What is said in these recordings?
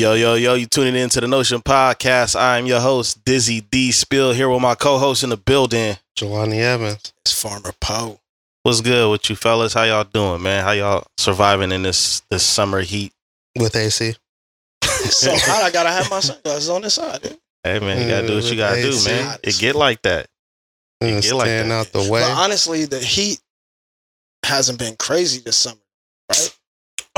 Yo, yo, yo, you tuning in to the Notion Podcast. I'm your host, Dizzy D Spill, here with my co-host in the building. Jelani Evans. It's Farmer Poe. What's good with you fellas? How y'all doing, man? How y'all surviving in this this summer heat? With AC. So hot, I gotta have my sunglasses on this side. Dude. Hey man, you gotta do what you gotta mm, do, man. It get like that. And mm, get like that. out the way. But honestly, the heat hasn't been crazy this summer, right?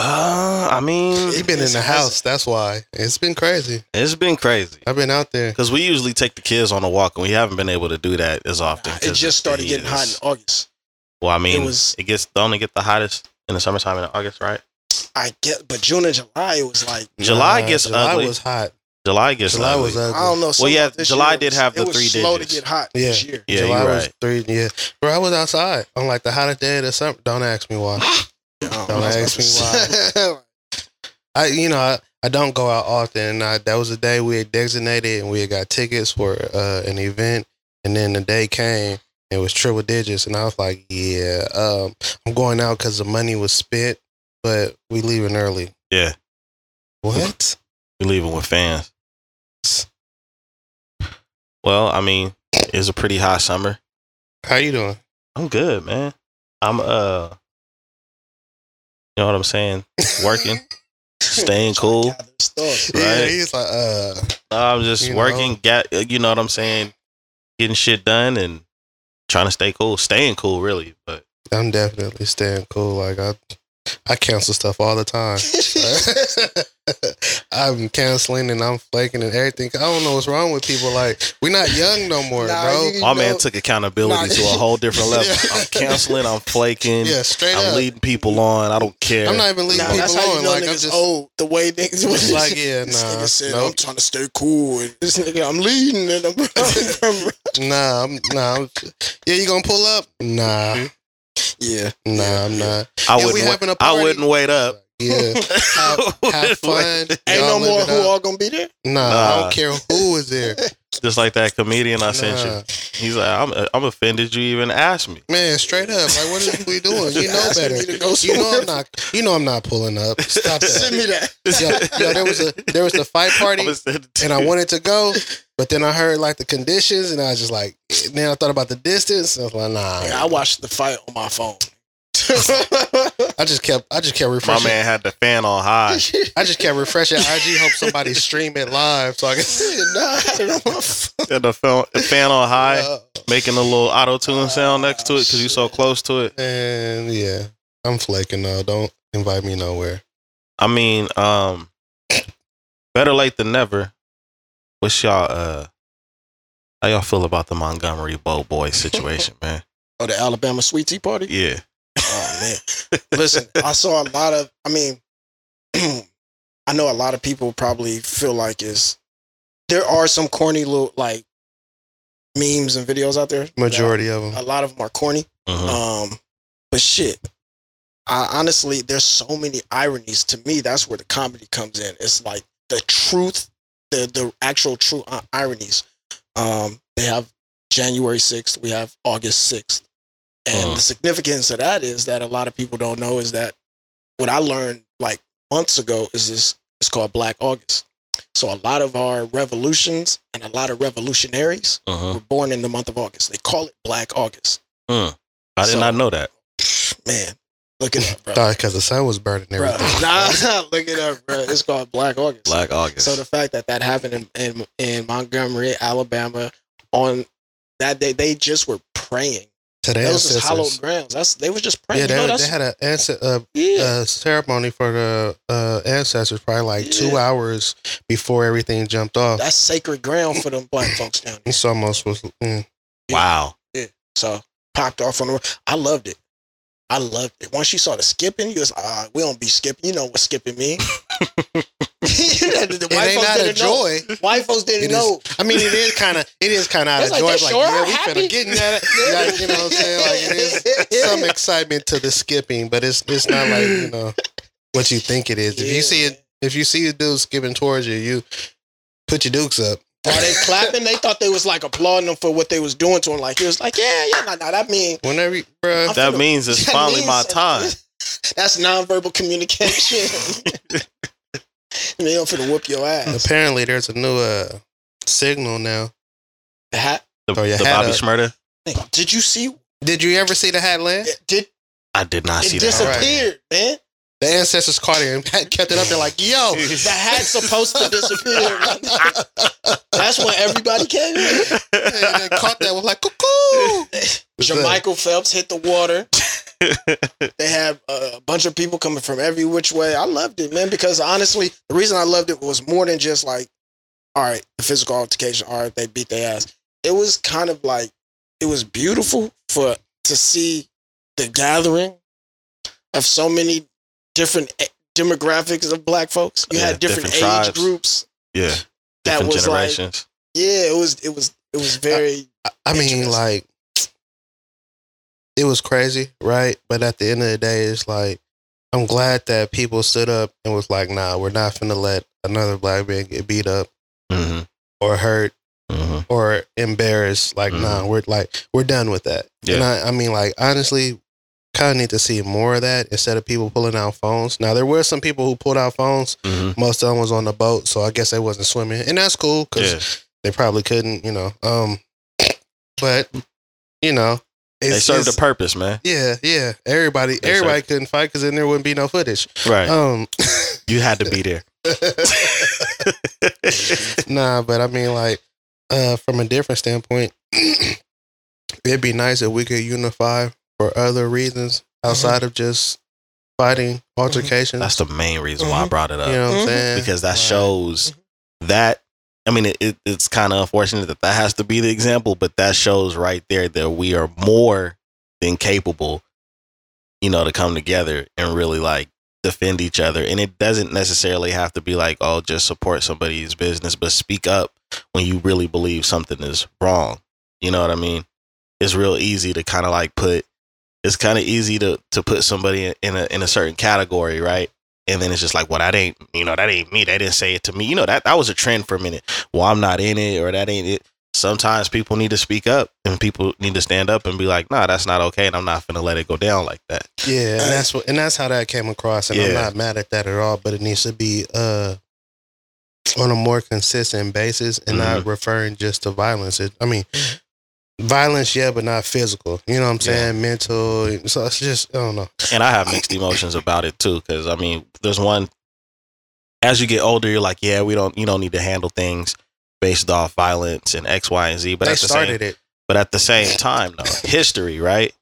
Uh, I mean, You've been in the house. That's why. It's been crazy. it's been crazy. I've been out there. Because we usually take the kids on a walk, and we haven't been able to do that as often. It just started getting hot in August. Well, I mean, it, It gets they only get the hottest in the summertime in August, right? I get, but June and July, it was like July Nah, gets July ugly. was hot. July gets July ugly. was ugly. I don't know. Well, yeah, July did was- have the it was three slow digits. to get hot Yeah. this year. Yeah, July you're was right. three. Yeah, bro, I was outside on like the hottest day of the summer. Don't ask me why. Oh, Don't I was ask me why. I, you know, I, I don't go out often. And I, that was the day we had designated, and we had got tickets for uh, an event. And then the day came, it was triple digits, and I was like, "Yeah, um, I'm going out because the money was spent, but we leaving early." Yeah, What? we leaving with fans. Well, I mean, it's a pretty hot summer. How you doing? I'm good, man. I'm uh, you know what I'm saying? Working, staying cool. Thoughts. Yeah, Right. he's like, uh, I'm just working. know? Get you know what I'm saying? Getting shit done and trying to stay cool, staying cool, really. But I'm definitely staying cool. Like I, I cancel stuff all the time. I'm canceling and I'm flaking and everything. I don't know what's wrong with people. Like we're not young no more, Nah, bro. you- my know- man took accountability Nah. to a whole different level. Yeah. I'm canceling. I'm flaking. yeah, straight I'm up. leading people on. I don't care. I'm not even leading Nah, that's people how you on. know Like I'm just. old. The way niggas was Like, yeah, this nah, nigga said, nope. I'm trying to stay cool. And this nigga, I'm leading. And I'm, Nah, I'm nah. I'm, yeah, you gonna pull up? Nah, mm-hmm. Yeah. nah, I'm not. I Yeah, we wouldn't. having a Wait, I wouldn't wait up. Yeah, have, have fun. Ain't Y'all no more who up. all gonna be there. Nah, I don't care who is there. Just like that comedian I sent you. He's like, I'm, uh, I'm offended you even asked me. Man, straight up. Like, what are we doing? You know better. me to go You know I'm not. You know I'm not pulling up. Stop Send me that. Yo, yo, there was a there was the fight party, I'ma send it to and I wanted to go, but then I heard like the conditions, and I was just like, then I thought about the distance. And I was like, nah. Yeah, I watched the fight on my phone. I just kept I just kept refreshing. My man had the fan on high. I just kept refreshing IG. Hope somebody stream it live so I can. nah, I it on my phone. Had the fan, the fan on high, Uh, making a little auto tune sound next to it because you're so close to it. and yeah, I'm flaking though. Don't invite me nowhere. I mean, um, better late than never. What's y'all uh how y'all feel about the Montgomery Bow Boy situation, man? Oh, the Alabama Sweet Tea Party? Yeah. Oh, man. Listen, I saw a lot of, I mean, I know a lot of people probably feel like is there are some corny little like memes and videos out there. Majority of them. A lot of them are corny. Mhm. Um, but shit, I honestly, there's so many ironies. To me, that's where the comedy comes in. It's like the truth, the the actual true ironies. Um, they have January sixth. We have August sixth, and Mm. the significance of that is that a lot of people don't know is that what I learned like months ago is this. It's called Black August. So a lot of our revolutions and a lot of revolutionaries Mhm. were born in the month of August. They call it Black August. Mm. I did So- not know that. Man, look it up, bro. because the sun was burning Bro, everything. nah, look it up, bro. It's called Black August. Black August. So the fact that that happened in, in in Montgomery, Alabama, on that day, they just were praying. To the Those was hallowed ancestors. grounds. That's they were just praying. Yeah, You know, they, that's- they had a ance- uh, yeah. uh, ceremony for the uh, ancestors probably like two hours before everything jumped off. that's sacred ground for them black folks down there. It's almost was. Mm. wow. So popped off on the road. I loved it. I loved it. Once you saw the skipping, you was ah, we don't be skipping. You know what skipping mean? the It ain't out of joy. Know. White folks didn't It is- know. I mean, it is kind of it is kind of out of like joy. Like, sure yeah, are we happy. finna getting at it. Like, you know what I'm saying? Like it is some excitement to the skipping, but it's it's not like you know what you think it is. If you see it, if you see a dude skipping towards you, you put your dukes up. While they clapping, they thought they was like applauding them for what they was doing to him. Like he was like, yeah, yeah, nah, nah, that mean Whenever, you- bruh. That finna- means it's that finally means my time. That's nonverbal communication. they don't finna whoop your ass. Apparently, there's a new uh, signal now. The hat. The, Oh, yeah, the had Bobby a- Shmurda. Did you see? Did you ever see the hat land? It did I did not it see. It disappeared, man? The ancestors caught it and kept it up They're like, yo. The hat's supposed to disappear. That's when everybody came in. and caught that was like, cuckoo. Jermichael Phelps hit the water. They had a bunch of people coming from every which way. I loved it, man, because honestly, the reason I loved it was more than just like, all right, the physical altercation, all right, they beat their ass. It was kind of like, it was beautiful for to see the gathering of so many different demographics of black folks. You Yeah, had different, different age tribes. groups. yeah, That different was like- Yeah, it was, it was, it was very. I- I mean, like, it was crazy, right? But at the end of the day, it's like, I'm glad that people stood up and was like, nah, we're not finna let another black man get beat up hmm or hurt hmm or embarrassed. Like, Mhm. nah, we're like, we're done with that. Yeah. And I, I mean, like, honestly, kind of need to see more of that instead of people pulling out phones. Now, there were some people who pulled out phones. hmm Most of them was on the boat, so I guess they wasn't swimming, and that's cool because Yeah, they probably couldn't, you know. Um, but you know, they served a purpose, man. yeah, yeah. Everybody, They everybody couldn't fight because then there wouldn't be no footage. Right, Um, you had to be there. nah, but I mean, like, uh, from a different standpoint, it'd be nice if we could unify for other reasons mm-hmm. outside of just fighting mm-hmm. altercations. That's the main reason why I Mhm. brought it up. you know what I'm mm-hmm. saying? because that Like, shows that I mean it, it, it's kind of unfortunate that that has to be the example, but that shows right there that we are more than capable, you know, to come together and really like defend each other. And it doesn't necessarily have to be like, oh, just support somebody's business, but speak up when you really believe something is wrong. You know what I mean? It's real easy to kind of like put. It's kind of easy to to put somebody in- in a in a certain category, right? and then it's just like, well, that ain't, you know, that ain't me. They didn't say it to me. You know, that that was a trend for a minute. Well, I'm not in it, or that ain't it. Sometimes people need to speak up, and people need to stand up and be like, nah, that's not okay, and I'm not gonna let it go down like that. Yeah, and that's what, and that's how that came across, and I'm not mad at that at all. But it needs to be uh on a more consistent basis, and Mm-hmm. not referring just to violence. It, I mean, violence, yeah, but not physical. You know what I'm Yeah. saying? Mental. So it's just I don't know. And I have mixed emotions about it too, because I mean, there's one. As you get older, you're like, yeah, we don't, you don't need to handle things based off violence and X, Y, and Z. But they at the started same, it. But at the same time, though, history, right?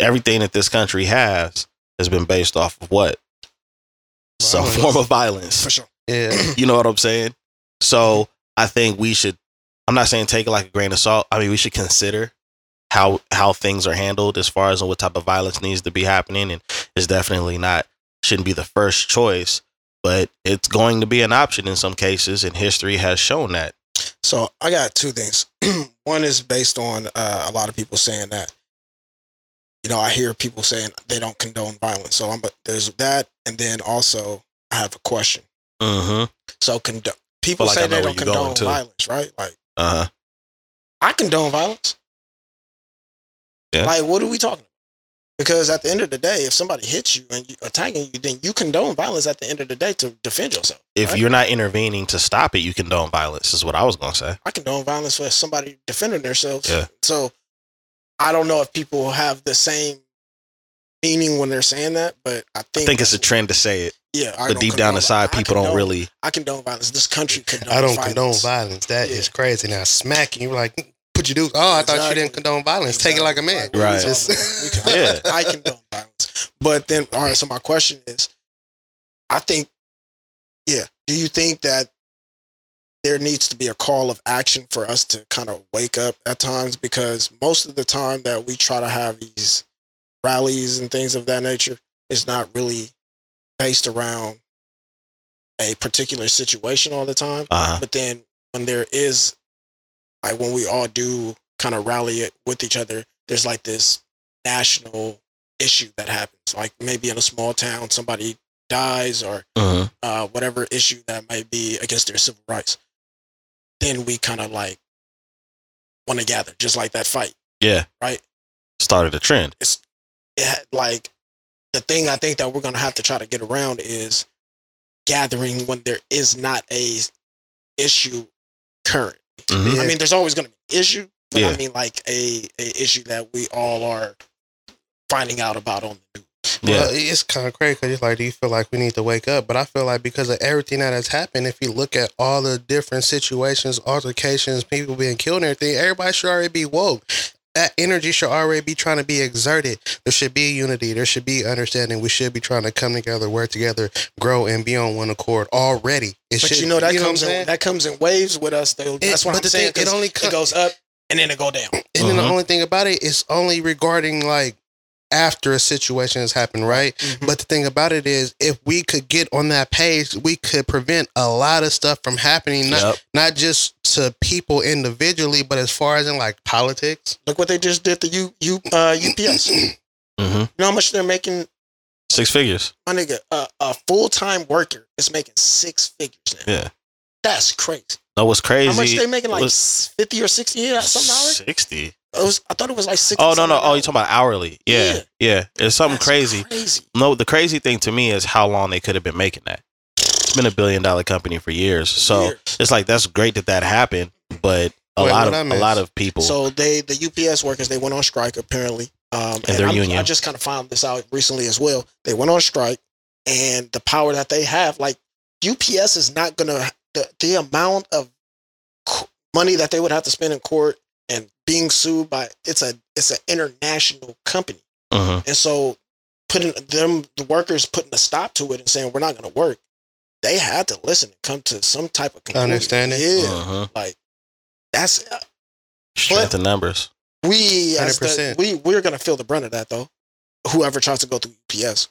Everything that this country has has been based off of what? Some form of violence. For sure. Yeah, You know what I'm saying? So I think we should. I'm not saying take it like a grain of salt. I mean, we should consider how how things are handled as far as what type of violence needs to be happening, and it's definitely not shouldn't be the first choice, but it's going to be an option in some cases, and history has shown that. So I got two things. One is based on uh, a lot of people saying that. You know, I hear people saying they don't condone violence. So I'm, but there's that, and then also I have a question. Mm-hmm. So condo- people like say they don't condone violence, right? Like Uh huh. I condone violence. Yeah. Like what are we talking about? Because at the end of the day, if somebody hits you and you attacking you, then you condone violence at the end of the day to defend yourself. If right? you're not intervening to stop it, you condone violence. Is what I was gonna say. I condone violence for somebody defending themselves. Yeah. So I don't know if people have the same meaning when they're saying that, but I I think think it's a trend to say it, Yeah, I but deep down condone inside, people don't really. I condone violence. This country condones violence. I don't violence. condone violence. That is Yeah. crazy. Now smacking you like, put you do? Oh, I thought you didn't condone violence. Take it like a man. Exactly. Right. What are we talking about? We Yeah. I condone violence. But then, all right, so my question is I think, yeah, do you think that there needs to be a call of action for us to kind of wake up at times? Because most of the time that we try to have these rallies and things of that nature is not really based around a particular situation all the time. Uh, But then when there is, like when we all do kind of rally it with each other, there's like this national issue that happens. Like maybe in a small town, somebody dies or mhm. uh, whatever issue that might be against their civil rights. Then we kind of like want to gather, just like that fight. Yeah. Right. Started a trend. It's it, had- like the thing I think that we're gonna have to try to get around is gathering when there is not a issue current. Mhm. I mean, there's always going to be an issue, but Yeah. I mean like a, a issue that we all are finding out about on the news. Yeah. Well, it's kind of crazy because it's like, do you feel like we need to wake up? But I feel like because of everything that has happened, if you look at all the different situations, altercations, people being killed and everything, everybody should already be woke. That energy should already be trying to be exerted. There should be unity. There should be understanding. We should be trying to come together, work together, grow, and be on one accord already. It But should, you know that what comes I'm in that comes in waves with us though. That's what I'm the saying. thing, it 'cause only it goes up and then it go down. And then the Mhm. only thing about it is only regarding like after a situation has happened, right? But the thing about it is, if we could get on that page, we could prevent a lot of stuff from happening, not, Yep. not just to people individually, but as far as in like politics. Look what they just did to you, you, uh, UPS. you hmm know how much they're making? Six figures. My nigga, uh, a full time worker is making six figures now. Yeah. That's crazy. No, what's crazy? How much they making? Like was- fifty or sixty yeah, something hours? Sixty. It was, I thought it was like sixty. Oh no no! Oh, hours. you talking about hourly? Yeah, Yeah. yeah. It's something That's crazy. Crazy. No, the crazy thing to me is how long they could have been making that. It's been a billion dollar company for years, so Years. it's like that's great that that happened, but a Wait, lot of I a missed? lot of people. So they, the UPS workers, they went on strike apparently. Um, And their I'm- union. I just kind of found this out recently as well. They went on strike, and the power that they have, like UPS, is not gonna the the amount of co- money that they would have to spend in court and being sued by it's a it's an international company, Mhm. and so putting them the workers putting a stop to it and saying we're not gonna work. They had to listen and come to some type of conclusion. Understanding. Yeah, Mhm. like that's Strength in numbers. we as 100%. we we're gonna feel the brunt of that though. Whoever tries to go through UPS,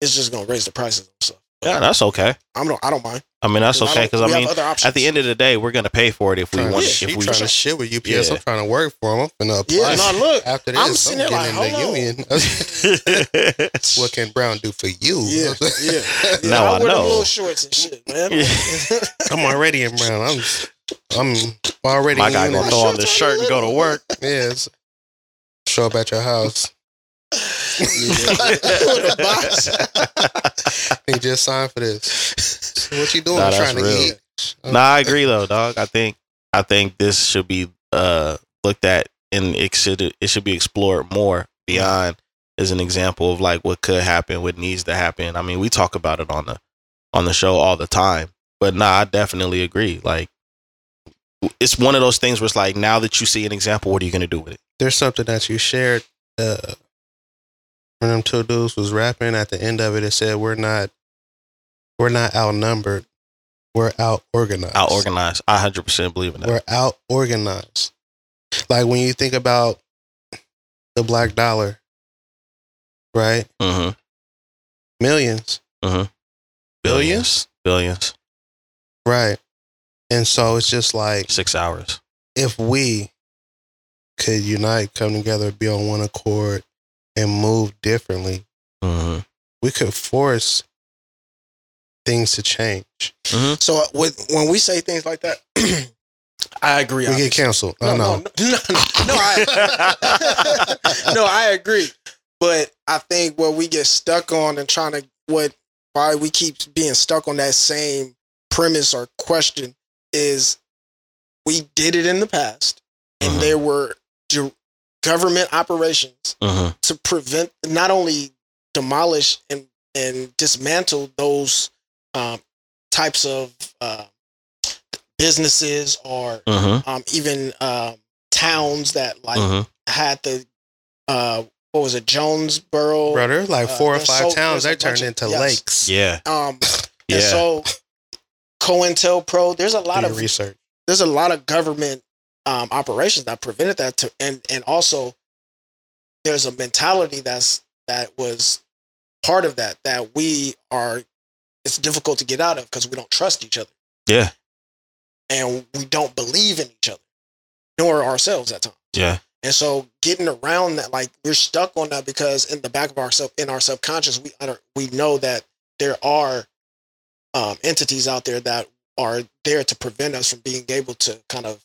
it's just gonna raise the prices and stuff. Yeah, that's okay. I'm don't I don't mind. I mean, that's okay because I have mean, at the end of the day, we're gonna pay for it if we want. to, If we trying to shit with UPS. Yeah. I'm trying to work for them. I'm finna apply. yeah, no, look, After this, I'm I'm, sitting there getting like, in the on. union. what can Brown do for you? yeah, yeah. yeah Now I wear them know. little shorts and shit, man. I'm already in Brown. I'm I'm already My guy gonna throw on the shirt and go to work. Yes. Show up at your house. With a box. He just signed for this. So what you doing? Nah, that's trying to real. eat? nah, I agree though, dog. I think I think this should be uh looked at and it should it should be explored more beyond as an example of like what could happen, what needs to happen. I mean, we talk about it on the on the show all the time. But nah, I definitely agree. Like it's one of those things where it's like now that you see an example, what are you gonna do with it? There's something that you shared. Uh, when them two dudes was rapping, at the end of it, it said, "We're not, we're not outnumbered. We're out organized. Out organized. I hundred percent believe in that. We're out organized. Like when you think about the black dollar, right? Mm-hmm. Millions, Billions. Billions. right? And so it's just like Six hours. if we could unite, come together, be on one accord, and move differently, Mm-hmm. we could force things to change. So uh, with when we say things like that, I agree. We get canceled. No, I know. no, no, no, no, I, no, I agree. But I think what we get stuck on and trying to what why we keep being stuck on that same premise or question is we did it in the past and Mhm. there were government operations Mm-hmm. to prevent not only demolish and and dismantle those um, types of uh, businesses or Mm-hmm. um, even um, towns that like Mm-hmm. had the uh, what was it Jonesboro brother? there's like Uh, four or five so- towns there's they turned of- into yes. lakes. Yeah. um Yeah. and so COINTELPRO there's a lot Do of research. there's a lot of government um, operations that prevented that to and and also there's a mentality that's that was part of that that we are it's difficult to get out of because we don't trust each other Yeah. and we don't believe in each other nor ourselves at times Yeah. and so getting around that like we're stuck on that because in the back of our sub in our subconscious we we know that there are um, entities out there that are there to prevent us from being able to kind of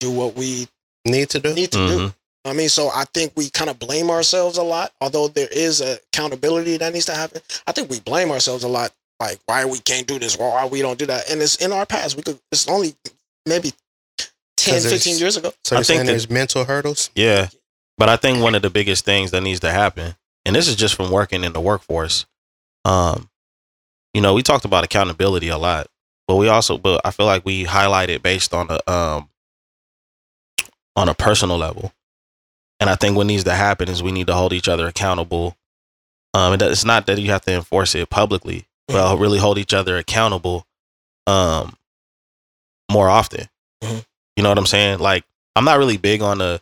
do what we Need to do. need to do. Mhm. I mean, so I think we kind of blame ourselves a lot, although there is a accountability that needs to happen. I think we blame ourselves a lot like why we can't do this, why we don't do that, and it's in our past. We could. It's only maybe 10, 'Cause there's- 15 years ago. So I you're think saying that- there's mental hurdles. Yeah. But I think one of the biggest things that needs to happen, and this is just from working in the workforce, um, you know, we talked about accountability a lot, but we also, but I feel like we highlight it based on the um, on a personal level. And I think what needs to happen is we need to hold each other accountable. Um, it's not that you have to enforce it publicly, but really hold each other accountable, um, more often. Mhm. You know what I'm saying? Like, I'm not really big on the,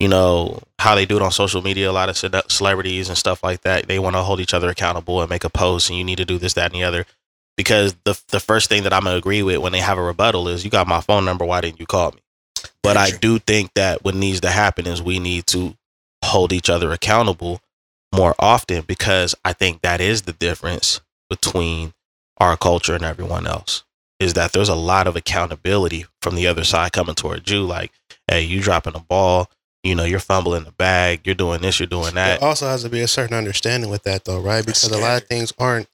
you know, how they do it on social media. A lot of cele- celebrities and stuff like that, they want to hold each other accountable and make a post, and you need to do this, that, and the other. Because the the first thing that I'm gonna agree with when they have a rebuttal is, you got my phone number. Why didn't you call me? But I do think that what needs to happen is we need to hold each other accountable more often because I think that is the difference between our culture and everyone else. Is that there's a lot of accountability from the other side coming toward you, like, hey, you dropping the ball, you know, you're fumbling the bag, you're doing this, you're doing that. There also has to be a certain understanding with that, though, right? Because a lot of things aren't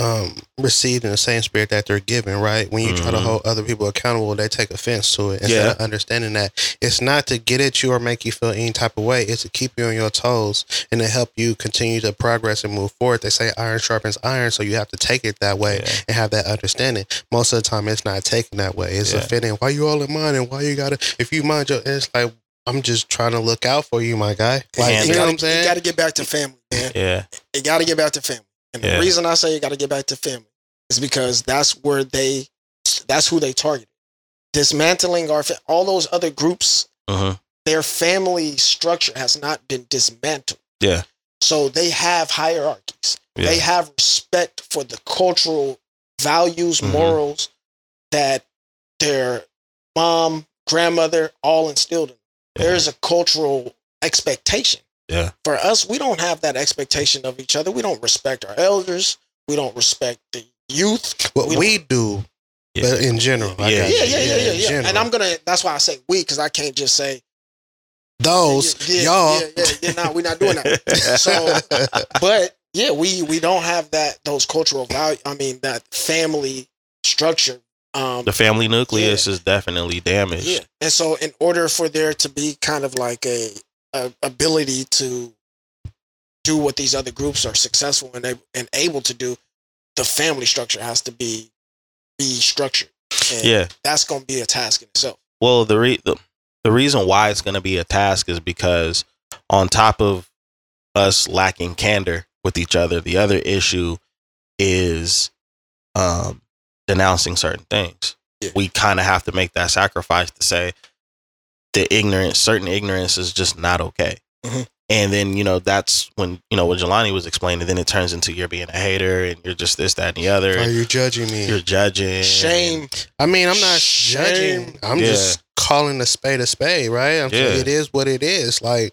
um, received in the same spirit that they're given, right? When you try to Mhm. hold other people accountable, they take offense to it. Instead Yeah. of understanding that it's not to get at you or make you feel any type of way, it's to keep you on your toes and to help you continue to progress and move forward. They say iron sharpens iron, so you have to take it that way Yeah. and have that understanding. Most of the time, it's not taken that way. It's Yeah. offending. Why you all in mine and why you gotta? If you mind your, it's like I'm just trying to look out for you, my guy. Like you know gotta, what I'm saying? You got to get back to family, man. Yeah. You got to get back to family. And the reason I say you got to get back to family is because that's where they, that's who they target. Dismantling our, all those other groups, hmm their family structure has not been dismantled. Yeah. So they have hierarchies. Yeah. They have respect for the cultural values, Mhm. morals that their mom, grandmother all instilled in. them. Yeah. There's a cultural expectation. Yeah. For us, we don't have that expectation of each other. We don't respect our elders. We don't respect the youth. What we we, don't- Yeah. but in general, I Yeah. Yeah, yeah, yeah, yeah, yeah. general. And I'm gonna. That's why I say we, because I can't just say those yeah, y'all. Yeah, yeah, yeah. No, we're not doing that. So- but yeah, we we don't have that those cultural value. I mean, that family structure. Um, the family nucleus is definitely damaged. yeah, and so in order for there to be kind of like a, a ability to do what these other groups are successful and able, and able to do, the family structure has to be be structured. And Yeah. that's going to be a task in itself. Well, the re- the, the reason why it's going to be a task is because on top of us lacking candor with each other, the other issue is um, denouncing certain things. Yeah. We kind of have to make that sacrifice to say the ignorance, certain ignorance is just not okay. Mhm. And then, you know, that's when, you know, what Jelani was explaining, then it turns into you're being a hater and you're just this, that, and the other. Are you judging me? you're judging. Shame. I mean, I'm not Shame. judging. I'm Yeah. just calling a spade a spade, right? I'm Yeah. it is what it is. Like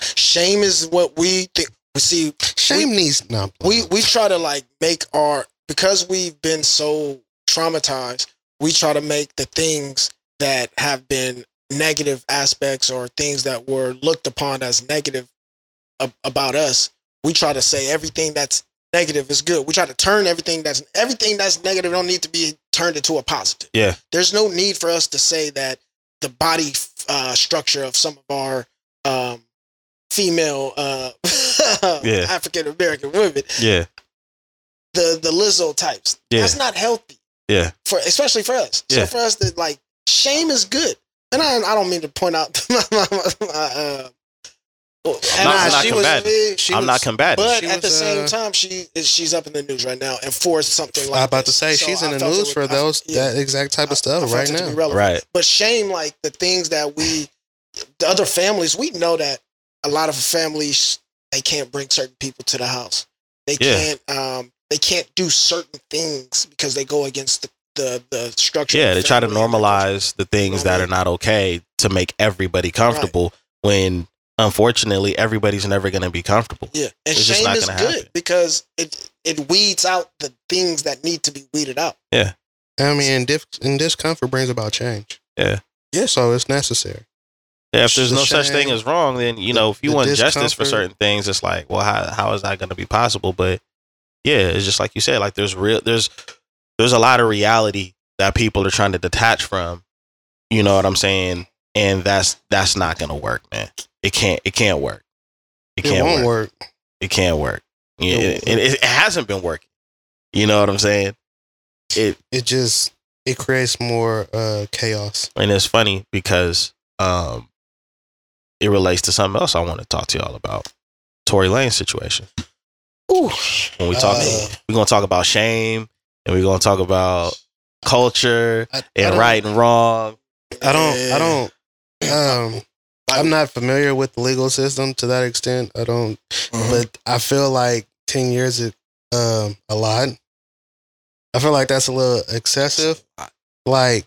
Shame is what we think. We see. shame needs no. we we try to like make our because we've been so traumatized we try to make the things that have been negative aspects or things that were looked upon as negative about us we try to say everything that's negative is good we try to turn everything that's everything that's negative don't need to be turned into a positive Yeah. there's no need for us to say that the body uh, structure of some of our um, female uh, Yeah. African American women, Yeah. the the Lizzo types. Yeah. That's not healthy Yeah. for especially for us. Yeah. So for us to like shame is good. And I, I don't mean to point out my, my, my, uh, well, I'm not- I'm not was- combating. She I'm was- not combating. but She at the was, same uh, time, she is she's up in the news right now, and for something like I'm about to say So she's I in the news was- for I- those yeah. that exact type I- of stuff right it to be now. Right. But shame, like the things that we, the other families, we know that a lot of families they can't bring certain people to the house. They Yeah. can't. Um, they can't do certain things because they go against the the, the structure. Yeah, of they try to family and the culture. normalize the things that are not okay to make everybody comfortable when unfortunately everybody's never going to be comfortable. Yeah, and It's just shame not is gonna good happen. because it it weeds out the things that need to be weeded out. Yeah, I mean, and, dif- and discomfort brings about change. Yeah. Yeah, so it's necessary. Yeah, if there's The no such thing as wrong, then you know if you want justice for certain things, it's like, well, how how is that going to be possible? But yeah, it's just like you said. Like there's real, there's there's a lot of reality that people are trying to detach from. You know what I'm saying? And that's that's not gonna work, man. It can't. It can't work. It It, can't won't work. work. It can't work. Yeah, It it, it, it hasn't been working. You know what I'm saying? It It just it creates more uh, chaos. and it's funny because um it relates to something else I want to talk to y'all about. Tory Lanez situation. Ooh. When we talk, Uh, we're gonna talk about shame, and we're gonna talk about culture I, I and don't- right and wrong. I don't. I don't. Um, I'm not familiar with the legal system to that extent. I don't. Mhm. But I feel like ten years is um, a lot. I feel like that's a little excessive. Like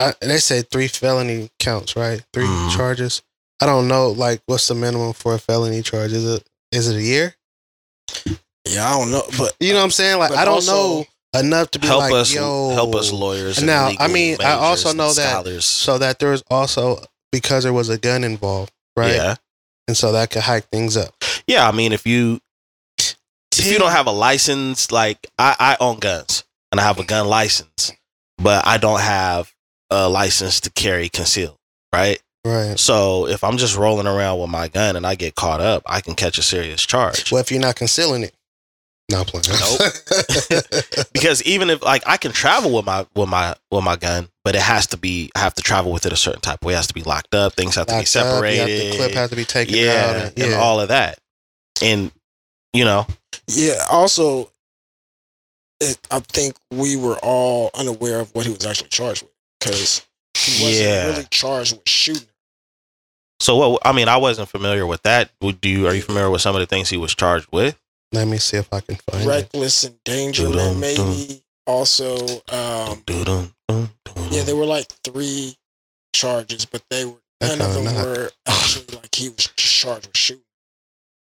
I, they say, three felony counts, right? 3 Mhm. charges. I don't know. Like, what's the minimum for a felony charge? Is it is it a year? yeah, I don't know, but You know what I'm saying? Like, I don't also- know enough to be Help like, us, yo, help us, lawyers. and Now, I mean, I also know that- scholars. so that there's also because there was a gun involved, right? Yeah, And so that could hike things up. yeah. I mean, if you if you don't have a license, like I, I own guns and I have a gun license, but I don't have a license to carry concealed, right? right. So if I'm just rolling around with my gun and I get caught up, I can catch a serious charge. Well, if you're not concealing it, not playing. Nope. because even if like I can travel with my with my with my gun, but it has to be I have to travel with it a certain type of way. It has to be locked up. Things have to be Locked up, you separated. have- the clip has to be taken out. yeah, And, and yeah. all of that. And you know, yeah. Also, it, I think we were all unaware of what he was actually charged with because he wasn't Yeah. really charged with shooting. so what? I mean, I wasn't familiar with that. Would do you? Are you familiar with some of the things he was charged with? Let me see if I can find it. Reckless endangerment, maybe. Also, um, yeah, there were like three charges, but they were none of them not- were actually like he was charged with shooting.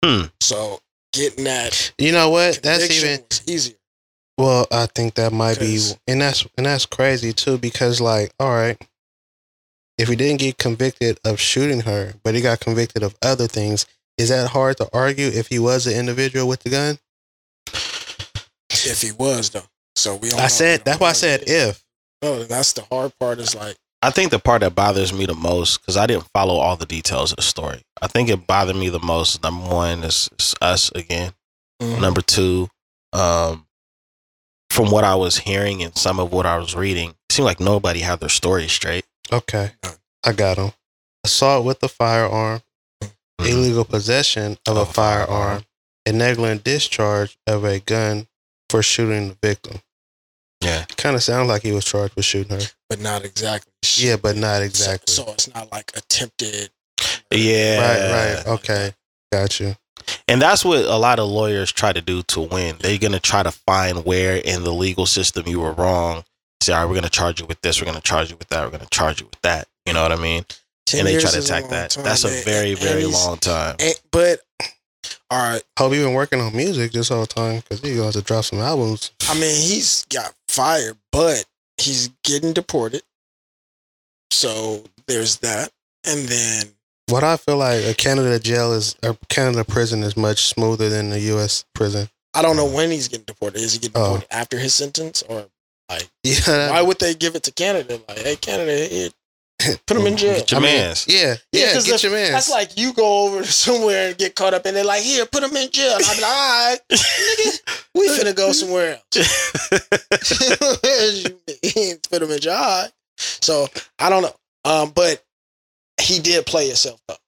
Hmm. So getting that You know what? That's even easier. well. I think that might be, and that's and that's crazy too. Because like, all right, if he didn't get convicted of shooting her, but he got convicted of other things, is that hard to argue if he was the individual with the gun? If he was though, so we. Don't I said that's why I said if. No, that's the hard part. Is like I think the part that bothers me the most because I didn't follow all the details of the story. I think it bothered me the most. Number one is, is us again. mm, Number two, um, from what I was hearing and some of what I was reading, it seemed like nobody had their story straight. Okay, I got him. Assault with a firearm, Mhm. illegal possession of a a firearm. and negligent discharge of a gun for shooting the victim. Yeah. Kind of sounds like he was charged with shooting her. but not exactly. Yeah, but not So- exactly. So, it's not like attempted. Yeah. Right, right. Okay. Got you. And that's what a lot of lawyers try to do to win. They're going to try to find where in the legal system you were wrong. Say, all right, we're going to charge you with this. We're going to charge you with that. We're going to charge you with that. You know what I mean? 10 and they years try to attack that. time, That's a very, very and long time. and- but all right, Hope you've been working on music this whole time because he going to drop some albums. I mean he's got fired, but he's getting deported. So there's that, and then What I feel like a Canada jail is, a Canada prison is much smoother than the U.S. prison. I don't know when he's getting deported. Is he getting Oh. deported after his sentence, or Yeah. why would they give it to Canada? Like, hey, Canada, here, put them in jail. Get your I mean, mans. Yeah. yeah get if- your man. That's like you go over somewhere and get caught up, and they're like, "Here, put them in jail." And I'll be like, "All right, nigga, we finna go somewhere else." you mean, put them in jail. All right. So I don't know, um, but he did play himself up.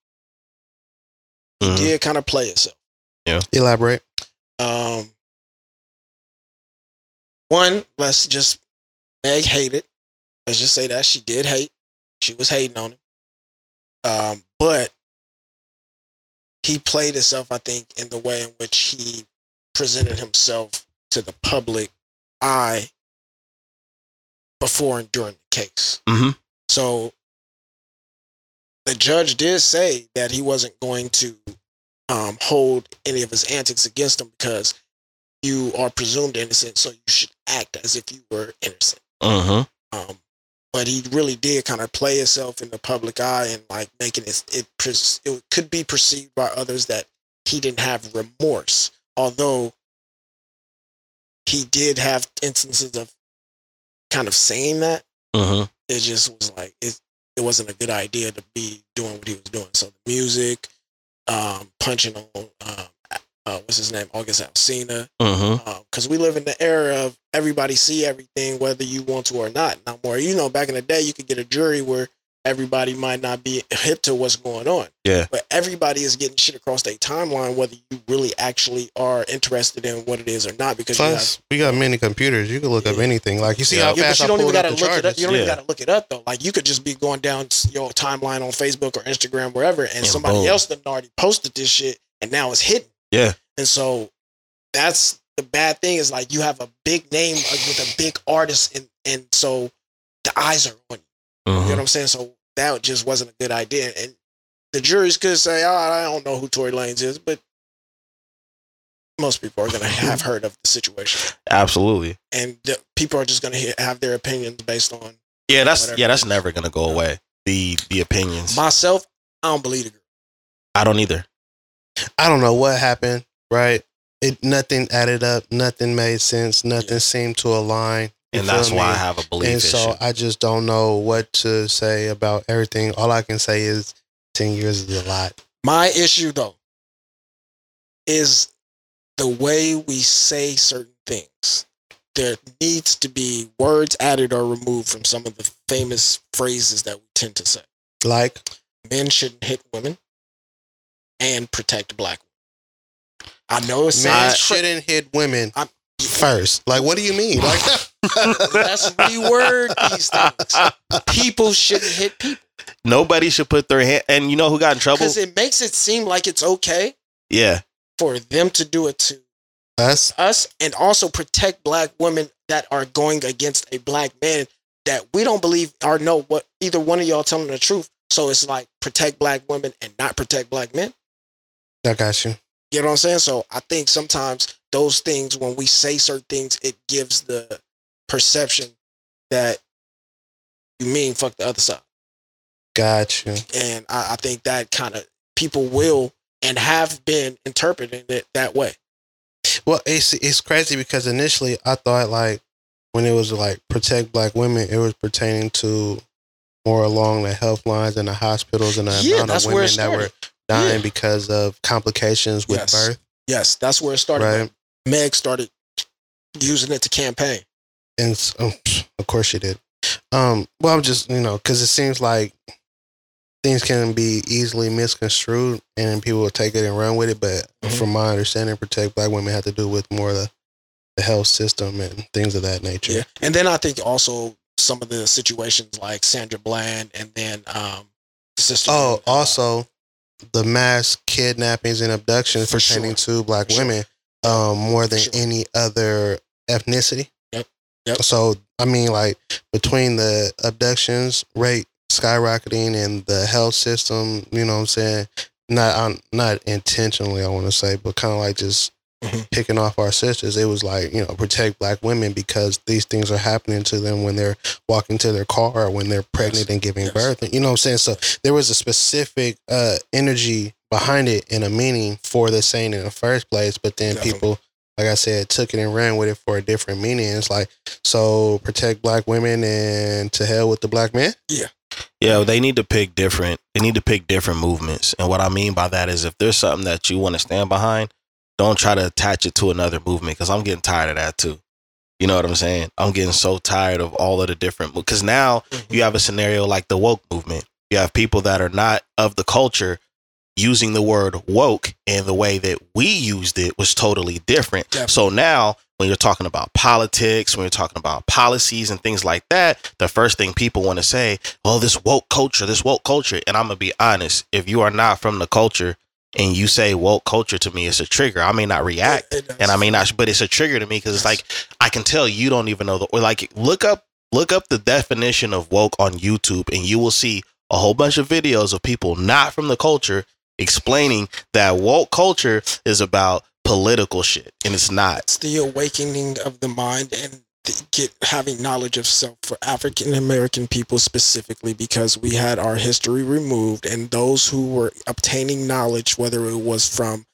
He Mhm. did kind of play himself. Yeah. Elaborate. Um, one, let's just Meg hated. Let's just say that she did hate. She was hating on him. Um, but he played himself, I think, in the way in which he presented himself to the public eye before and during the case. Mhm. So the judge did say that he wasn't going to um, hold any of his antics against him because you are presumed innocent, so you should act as if you were innocent. Mhm. Um, but he really did kind of play himself in the public eye and like making it it, it could be perceived by others that he didn't have remorse, although he did have instances of kind of saying that. hmm It just was like it. It wasn't a good idea to be doing what he was doing. So the music, um, punching on, um, uh, what's his name, August Alsina, hmm because we live in the era of everybody see everything whether you want to or not. Not more, you know, back in the day, you could get a jury where everybody might not be hip to what's going on. Yeah. But everybody is getting shit across their timeline, whether you really actually are interested in what it is or not. Because you have, Plus, we got many computers. You can look up anything. Like you see Yeah. how yeah, fast you I don't even gotta look the it up. You don't even gotta look it up though. Like you could just be going down your timeline on Facebook or Instagram, wherever, and And somebody boom. else done already posted this shit, and now it's hidden. Yeah. And so that's the bad thing is like you have a big name like, with a big artist, and and so the eyes are on you. You know hmm what I'm saying? So that just wasn't a good idea. And the juries could say, "Oh, I don't know who Tory Lanez is," but most people are gonna have heard of the situation, Absolutely. and the, people are just gonna have their opinions based on Yeah, that's yeah, that's never gonna go away. The the opinions. myself. I don't believe the girl. I don't either. I don't know what happened. Right? It nothing added up. Nothing made sense. Nothing Yeah. seemed to align. And that's feel why I have a belief And issue. so I just don't know what to say about everything. All I can say is ten years is a lot. My issue though is the way we say certain things. There needs to be words added or removed from some of the famous phrases that we tend to say. Like Men shouldn't hit women and protect black women. I know it men sounds cra- shouldn't hit women I'm- first. Like what do you mean? Like Let's reword these things. People shouldn't hit people Nobody should put their hand. And you know who got in trouble? because it makes it seem like it's okay Yeah, for them to do it to us. us and also protect black women that are going against a black man that we don't believe or know what either one of y'all telling the truth. So it's like protect black women and not protect black men. I got you. You know what I'm saying? So I think sometimes those things, when we say certain things, it gives the perception that you mean fuck the other side. Got you. And I, I think that kind of people will and have been interpreting it that way. Well, it's it's crazy because initially I thought like when it was like protect black women, it was pertaining to more along the health lines and the hospitals and the Yeah, amount of women that were. Dying Yeah. because of complications with Yes. birth. Yes, that's where it started. Right. Meg started using it to campaign. And s- oh, of course she did. Um, well, I'm just you know because it seems like things can be easily misconstrued and people will take it and run with it. But Mhm. from my understanding, protect black women had to do with more of the, the health system and things of that nature. Yeah. And then I think also some of the situations like Sandra Bland and then um sister. Oh, uh, also the mass kidnappings and abductions For pertaining to black sure. women, um, more than Sure. any other ethnicity. Yep. Yep. So I mean, like between the abductions rate skyrocketing and the health system, you know what I'm saying? Not um, not intentionally, I want to say, but kind of like just Mhm. picking off our sisters. It was like you know protect black women because these things are happening to them when they're walking to their car or when they're pregnant and giving Yes. birth. You know what I'm saying? So there was a specific uh, energy behind it and a meaning for the saying in the first place. But then Definitely. people, like I said, took it and ran with it for a different meaning. It's like, so protect black women and to hell with the black man. Yeah, yeah. They need to pick different. They need to pick different movements. And what I mean by that is, if there's something that you want to stand behind, don't try to attach it to another movement because I'm getting tired of that too. You know what I'm saying? I'm getting so tired of all of the different because now Mhm. you have a scenario like the woke movement. You have people that are not of the culture using the word woke and the way that we used it was totally different. Definitely. So now when you're talking about politics, when you're talking about policies and things like that, the first thing people want to say, oh, this woke culture, this woke culture. And I'm going to be honest, if you are not from the culture and you say woke culture to me, it's a trigger. I may not react It- it and I may not, but it's a trigger to me because it's like I can tell you don't even know the or like look up look up the definition of woke on YouTube and you will see a whole bunch of videos of people not from the culture explaining that woke culture is about political shit and it's not. it's the awakening of the mind and get having knowledge of self for African American people specifically because we had our history removed, and those who were obtaining knowledge, whether it was from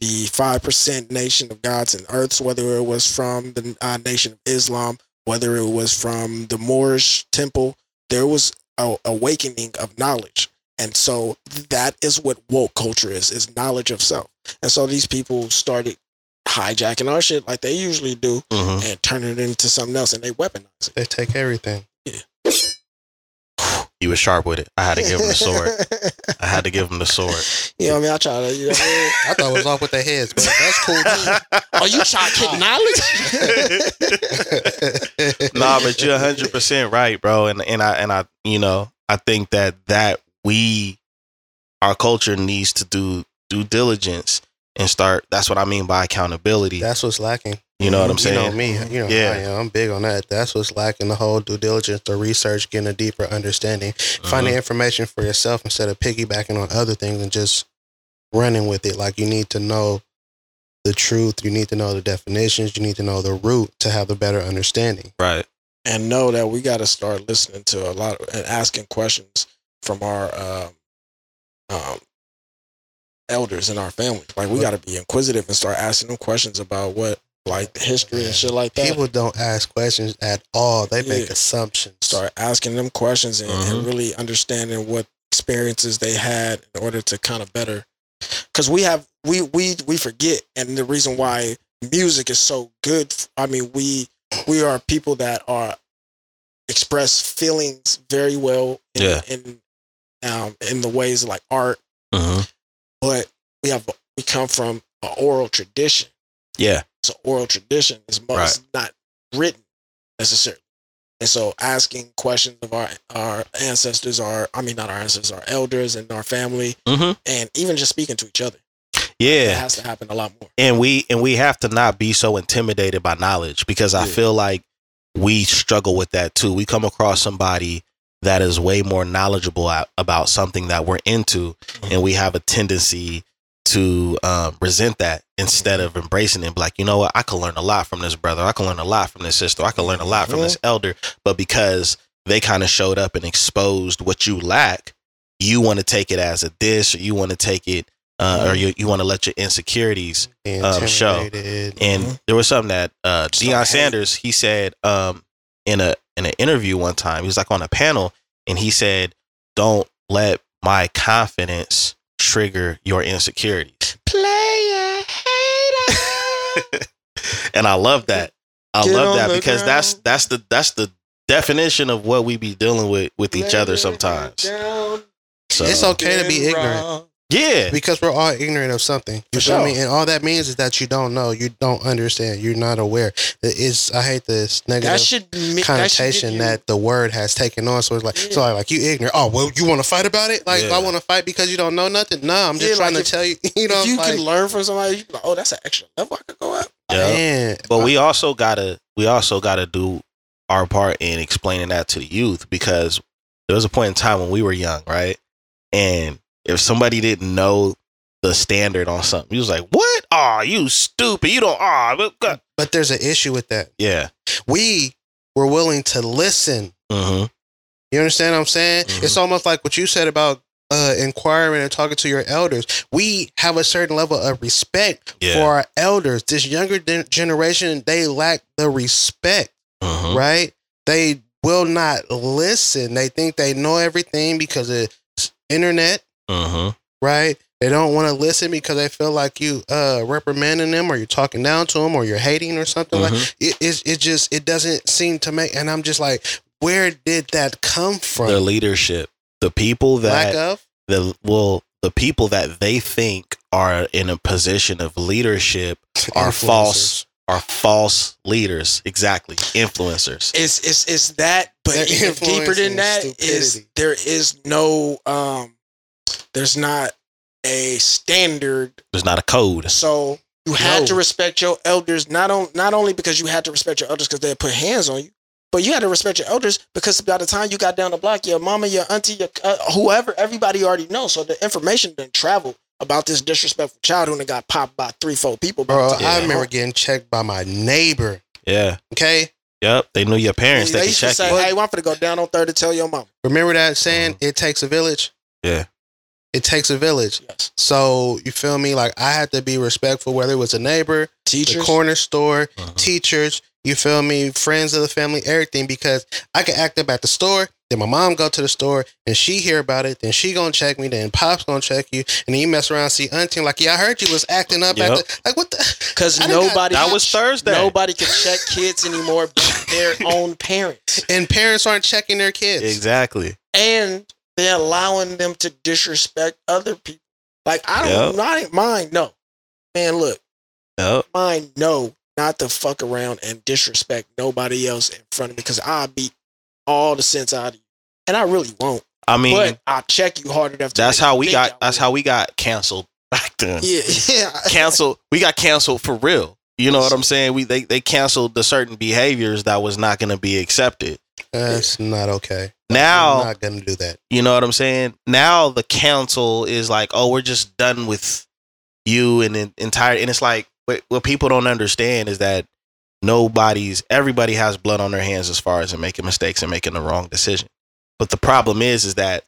the five percent nation of gods and earths, whether it was from the uh, nation of Islam, whether it was from the Moorish temple, there was a awakening of knowledge. And so that is what woke culture is, is knowledge of self. And so these people started hijacking our shit like they usually do hmm and turning it into something else and they weaponize it. They take everything. He was sharp with it. I had to give him the sword. I had to give him the sword. you know what I mean? I try to, you know what I I thought it was off with their heads, but that's cool mean? Oh, you try to kick knowledge? nah, but you're hundred percent right, bro. And and I and I you know I think that that we our culture needs to do due diligence and start. That's what I mean by accountability. That's what's lacking. you know what I'm saying? You saying? know me. You know Yeah. I am. I'm big on that. That's what's lacking. The whole due diligence, the research, getting a deeper understanding, finding Mhm. information for yourself instead of piggybacking on other things and just running with it. Like you need to know the truth. You need to know the definitions. You need to know the root to have a better understanding. Right. and know that we got to start listening to a lot of, and asking questions from our um, um, elders in our family. Like we got to be inquisitive and start asking them questions about what like the history and shit like that. People don't ask questions at all. They make assumptions. start asking them questions and, and Mhm. really understanding what experiences they had in order to kind of better because we have we we we forget and the reason why music is so good i mean we we are people that are express feelings very well in, Yeah. in um in the ways like art hmm but we have we come from an oral tradition Yeah. so oral tradition is most not written necessarily. And so asking questions of our our ancestors, our I mean not our ancestors, our elders and our family, hmm and even just speaking to each other. Yeah. has to happen a lot more. and we and we have to not be so intimidated by knowledge because I Yeah. feel like we struggle with that too. We come across somebody that is way more knowledgeable a- about something that we're into, and we have a tendency to um, resent that instead of embracing it. Like, you know what? I can learn a lot from this brother. I can learn a lot from this sister. I can learn a lot from this elder. But because they kind of showed up and exposed what you lack, you want to take it as a dish, or you want to take it, uh, or you, you want to let your insecurities um, show. and Mhm. there was something that uh, Deion. Sanders he said um, in a in an interview one time. He was like on a panel, and he said, "Don't let my confidence trigger your insecurities." Player hater. and I love that. I Get love that because that's ground. that's the that's the definition of what we be dealing with with each other sometimes. So It's okay to be ignorant. Yeah, because we're all ignorant of something. You For feel me? sure. And all that means is that you don't know, you don't understand, you're not aware. It is I hate this negative That should me- that connotation that, the word has taken on. So it's like, Yeah. so like, like you ignorant. Oh well, you want to fight about it? Like Yeah. I want to fight because you don't know nothing. No, I'm just Yeah, trying like to if- tell you. You know, if you like, can learn from somebody, you like, oh, that's an extra level I could go up. yeah. But we also gotta we also gotta do our part in explaining that to the youth because there was a point in time when we were young, right? And if somebody didn't know the standard on something, he was like, "What? Oh, you stupid! You don't. Oh, but there's an issue with that. yeah." We were willing to listen. Mm-hmm. You understand what I'm saying? Mhm. It's almost like what you said about uh, inquiring and talking to your elders. We have a certain level of respect Yeah. for our elders. This younger de- generation, they lack the respect, Mm-hmm. right? They will not listen. They think they know everything because of internet, Mm-hmm. right? They don't want to listen because they feel like you uh reprimanding them or you're talking down to them or you're hating or something like Mhm. it, it, it just it doesn't seem to make and I'm just like where did that come from? The leadership, the people that Lack of the well, the people that they think are in a position of leadership are false. Are false leaders exactly influencers? It's it's it's that, but even deeper than and that is stupidity. there is no um there's not a standard. There's not a code. So you had No. to respect your elders not on not only because you had to respect your elders because they put hands on you, but you had to respect your elders because by the time you got down the block, your mama, your auntie, your uh, whoever, everybody already knows. So the information didn't travel about this disrespectful child who done got popped by three, four people. Bro, time I he remember getting checked by my neighbor. Yeah. Okay. Yep, they knew your parents. they They could used to check say, you. "Hey, I'm finna go down on third to tell your mom." Remember that saying? It takes a village. Mm-hmm. Yeah. It takes a village. Yes, So you feel me? Like I had to be respectful, whether it was a neighbor, the teachers. corner store, Mhm. teachers. You feel me? Friends of the family, everything. Because I could act up at the store, then my mom go to the store and she hear about it. Then she gonna check me. Then pops gonna check you, and then you mess around, see auntie like, yeah, I heard you was acting up Yep. at the like what the. Because I got- nobody That was Thursday. nobody can check kids anymore but their own parents, And parents aren't checking their kids. Exactly. and they're allowing them to disrespect other people. Like I don't Yep. not mind. No, man, look, Yep. mine no not to fuck around and disrespect nobody else in front of me because I'll beat all the sense out of you. And I really won't. I mean, but I'll check you hard enough to that's how we got. That's how we got canceled back then. Yeah, yeah. canceled. We got canceled for real. You know what I'm saying? We they they canceled the certain behaviors that was not going to be accepted. That's not okay. Now I'm not gonna do that. You know what I'm saying? Now the council is like, oh, we're just done with you and the entire. And it's like, what, what people don't understand is that nobody's, everybody has blood on their hands as far as in making mistakes and making the wrong decision. But the problem is, is that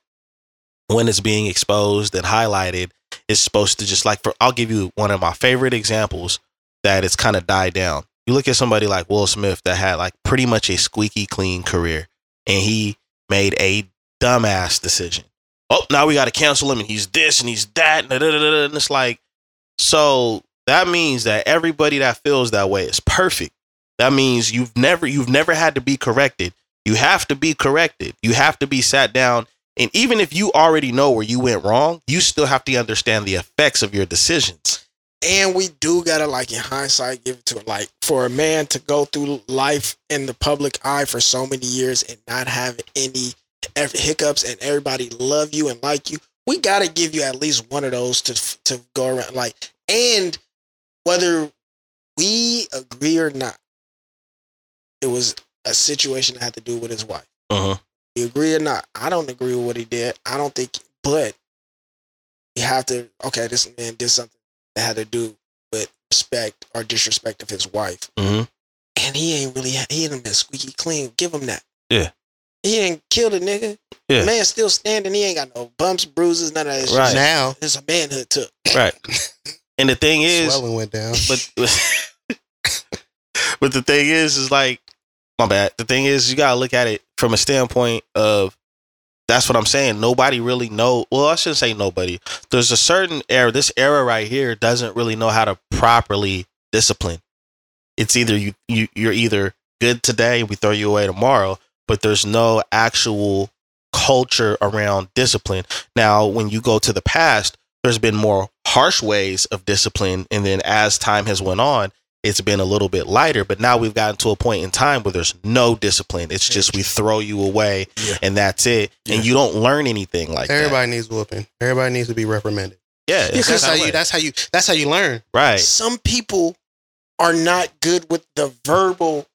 when it's being exposed and highlighted, it's supposed to just like, for, I'll give you one of my favorite examples that it's kind of died down. You look at somebody like Will Smith that had like pretty much a squeaky clean career and he made a dumbass decision. Oh, now we got to cancel him, and he's this and he's that, and, and it's like, so that means that everybody that feels that way is perfect. That means you've never you've never had to be corrected. You have to be corrected. You have to be sat down, and even if you already know where you went wrong, you still have to understand the effects of your decisions. And we do gotta like in hindsight give it to it. Like for a man to go through life in the public eye for so many years and not have any hiccups and everybody love you and like you, we gotta give you at least one of those to to go around. Like and whether we agree or not, it was a situation that had to do with his wife. Uh-huh. You agree or not? I don't agree with what he did. I don't think, but you have to. Okay, this man did something that had to do with respect or disrespect of his wife, Mhm. and he ain't really. He ain't been squeaky clean. Give him that. Yeah. He ain't killed a nigga. Yeah. Man still standing. He ain't got no bumps, bruises, none of that. It's Right. just- Now It's a manhood took. Right. And the thing is, swelling went down. but but the thing is is like my bad the thing is you gotta look at it from a standpoint of that's what i'm saying. Nobody really know well i shouldn't say nobody. There's a certain era this era right here doesn't really know how to properly discipline. It's either you, you you're either good today we throw you away tomorrow but there's no actual culture around discipline. Now when you go to the past there's been more harsh ways of discipline and then as time has went on it's been a little bit lighter but now we've gotten to a point in time where there's no discipline it's just we throw you away Yeah. and that's it Yeah. and you don't learn anything like that Everybody needs whooping. Everybody needs to be reprimanded. yeah it's That's that how you. That's how you. That's how you learn. right Some people are not good with the verbal,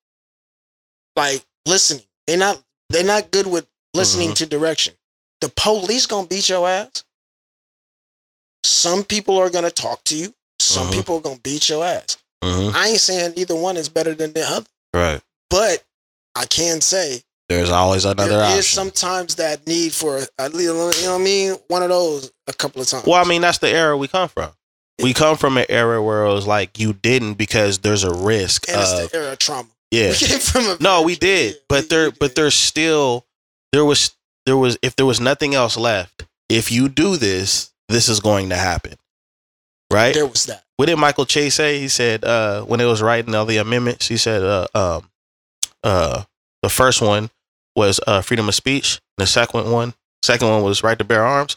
like listening. They're not. They're not good with listening Mm-hmm. to direction. The police gonna beat your ass. Some people are gonna talk to you. Some Mhm. people are gonna beat your ass. Mhm. I ain't saying either one is better than the other, right but I can say there's always another there is option sometimes that need for a little. You know what I mean? One of those a couple of times. well i mean that's the era we come from we come from an era where it was like you didn't because there's a risk and it's of the era of trauma. yeah We came from a No, we did, but we- there, we but there's still there was there was if there was nothing else left. If you do this, this is going to happen, right? there was that. What did Michael Chase say? He said uh, when it was writing all the amendments, he said uh, um, uh, the first one was uh, freedom of speech. The second one, second one was right to bear arms,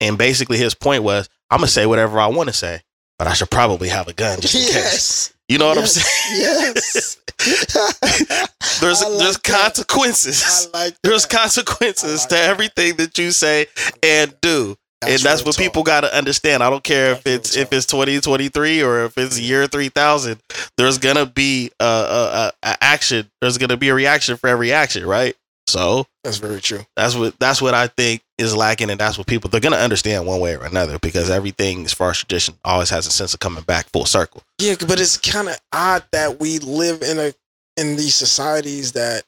and basically his point was, I'm gonna say whatever I want to say, but I should probably have a gun just in case. Yes. You know what I'm saying? Yes. There's like there's that. consequences. Like There's consequences like to that. everything that you say and do. And that's what talk. people got to understand. I don't care if it's if it's 2023 or if it's year 3000. There's going to be a, a, a, action. There's going to be a reaction for every action, right? So, That's very true. that's what that's what I think is lacking and that's what people they're going to understand one way or another because everything as far as tradition always has a sense of coming back full circle. Yeah, but it's kind of odd that we live in a in these societies that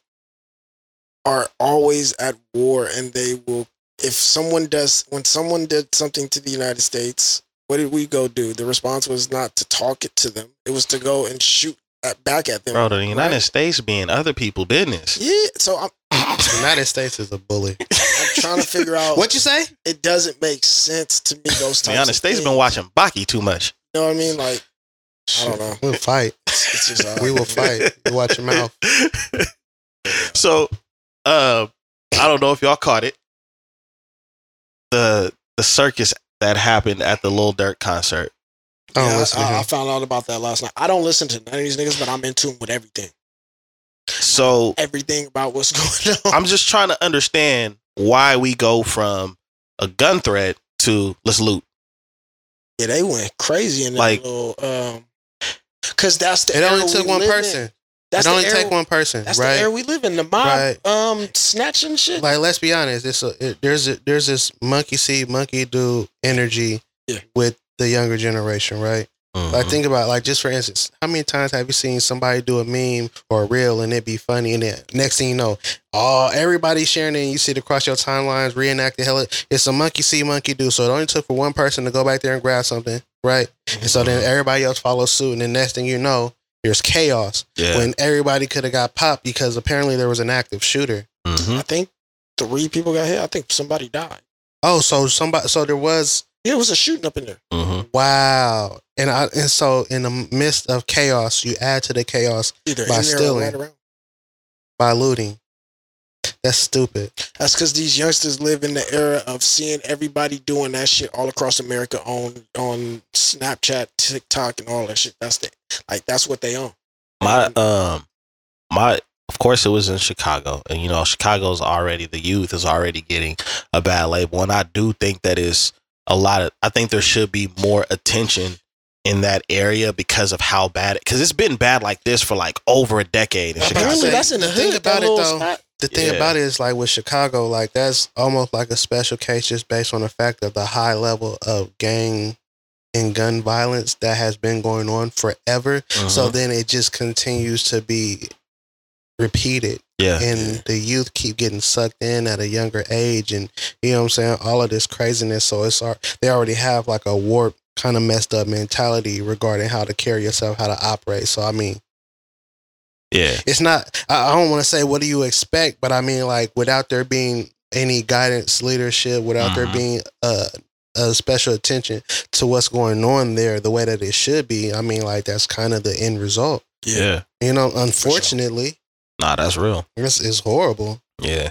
are always at war and they will if someone does when someone did something to the United States, what did we go do? The response was not to talk it to them. It was to go and shoot at, back at them. Bro, the United right? States being other people business. Yeah, so I'm The United States is a bully. I'm trying to figure out What you say? it doesn't make sense to me those The United of States things. been watching Baki too much. You know what I mean? Like I don't know. We'll fight. It's, it's just uh, We will fight. You watch your mouth. so, uh, I don't know if y'all caught it. The the circus that happened at the Lil Durk concert. I Yeah, listen to I, I found out about that last night. I don't listen to none of these niggas, but I'm in tune with everything. So Everything about what's going on. I'm just trying to understand why we go from a gun threat to let's loot. yeah, they went crazy in that Like- little um because that's the It only took one person. in. Person. That's it only era, take one person, That's the right? era we live in. The mob Right. um snatching shit. like let's be honest it's a, it, there's a, there's this monkey see monkey do energy Yeah. with the younger generation right like Mhm. think about like just for instance how many times have you seen somebody do a meme or a reel and it be funny and then next thing you know oh everybody's sharing it and you see it across your timelines reenacted hell it's a monkey see monkey do so it only took for one person to go back there and grab something right and so then everybody else follows suit and then next thing you know there's chaos yeah. when everybody could have got popped because apparently there was an active shooter Mhm. I think three people got hit. I think somebody died. oh so somebody so there was Yeah, it was a shooting up in there. Mhm. Wow. And I and so in the midst of chaos, you add to the chaos Either By in there or stealing. right by looting. That's stupid. That's because these youngsters live in the era of seeing everybody doing that shit all across America on on Snapchat, TikTok, and all that shit. That's the like that's what they own. My um my of course it was in Chicago. And you know, Chicago's already the youth is already getting a bad label. And I do think that is a lot of I think there should be more attention in that area because of how bad it because it's been bad like this for like over a decade in Chicago. Apparently, that's in the the thing hood. about it, though, spot. The thing Yeah. about it is like with Chicago, like that's almost like a special case just based on the fact of the high level of gang and gun violence that has been going on forever. So Mhm. then it just continues to be repeated. yeah. and the youth keep getting sucked in at a younger age and you know what i'm saying all of this craziness so it's they already have like a warped kind of messed up mentality regarding how to carry yourself how to operate so i mean Yeah. it's not i, I don't want to say what do you expect but i mean like without there being any guidance leadership without there Mhm. being uh a special attention to what's going on there the way that it should be i mean like that's kind of the end result Yeah. you know unfortunately Nah, that's real. it's, it's horrible Yeah.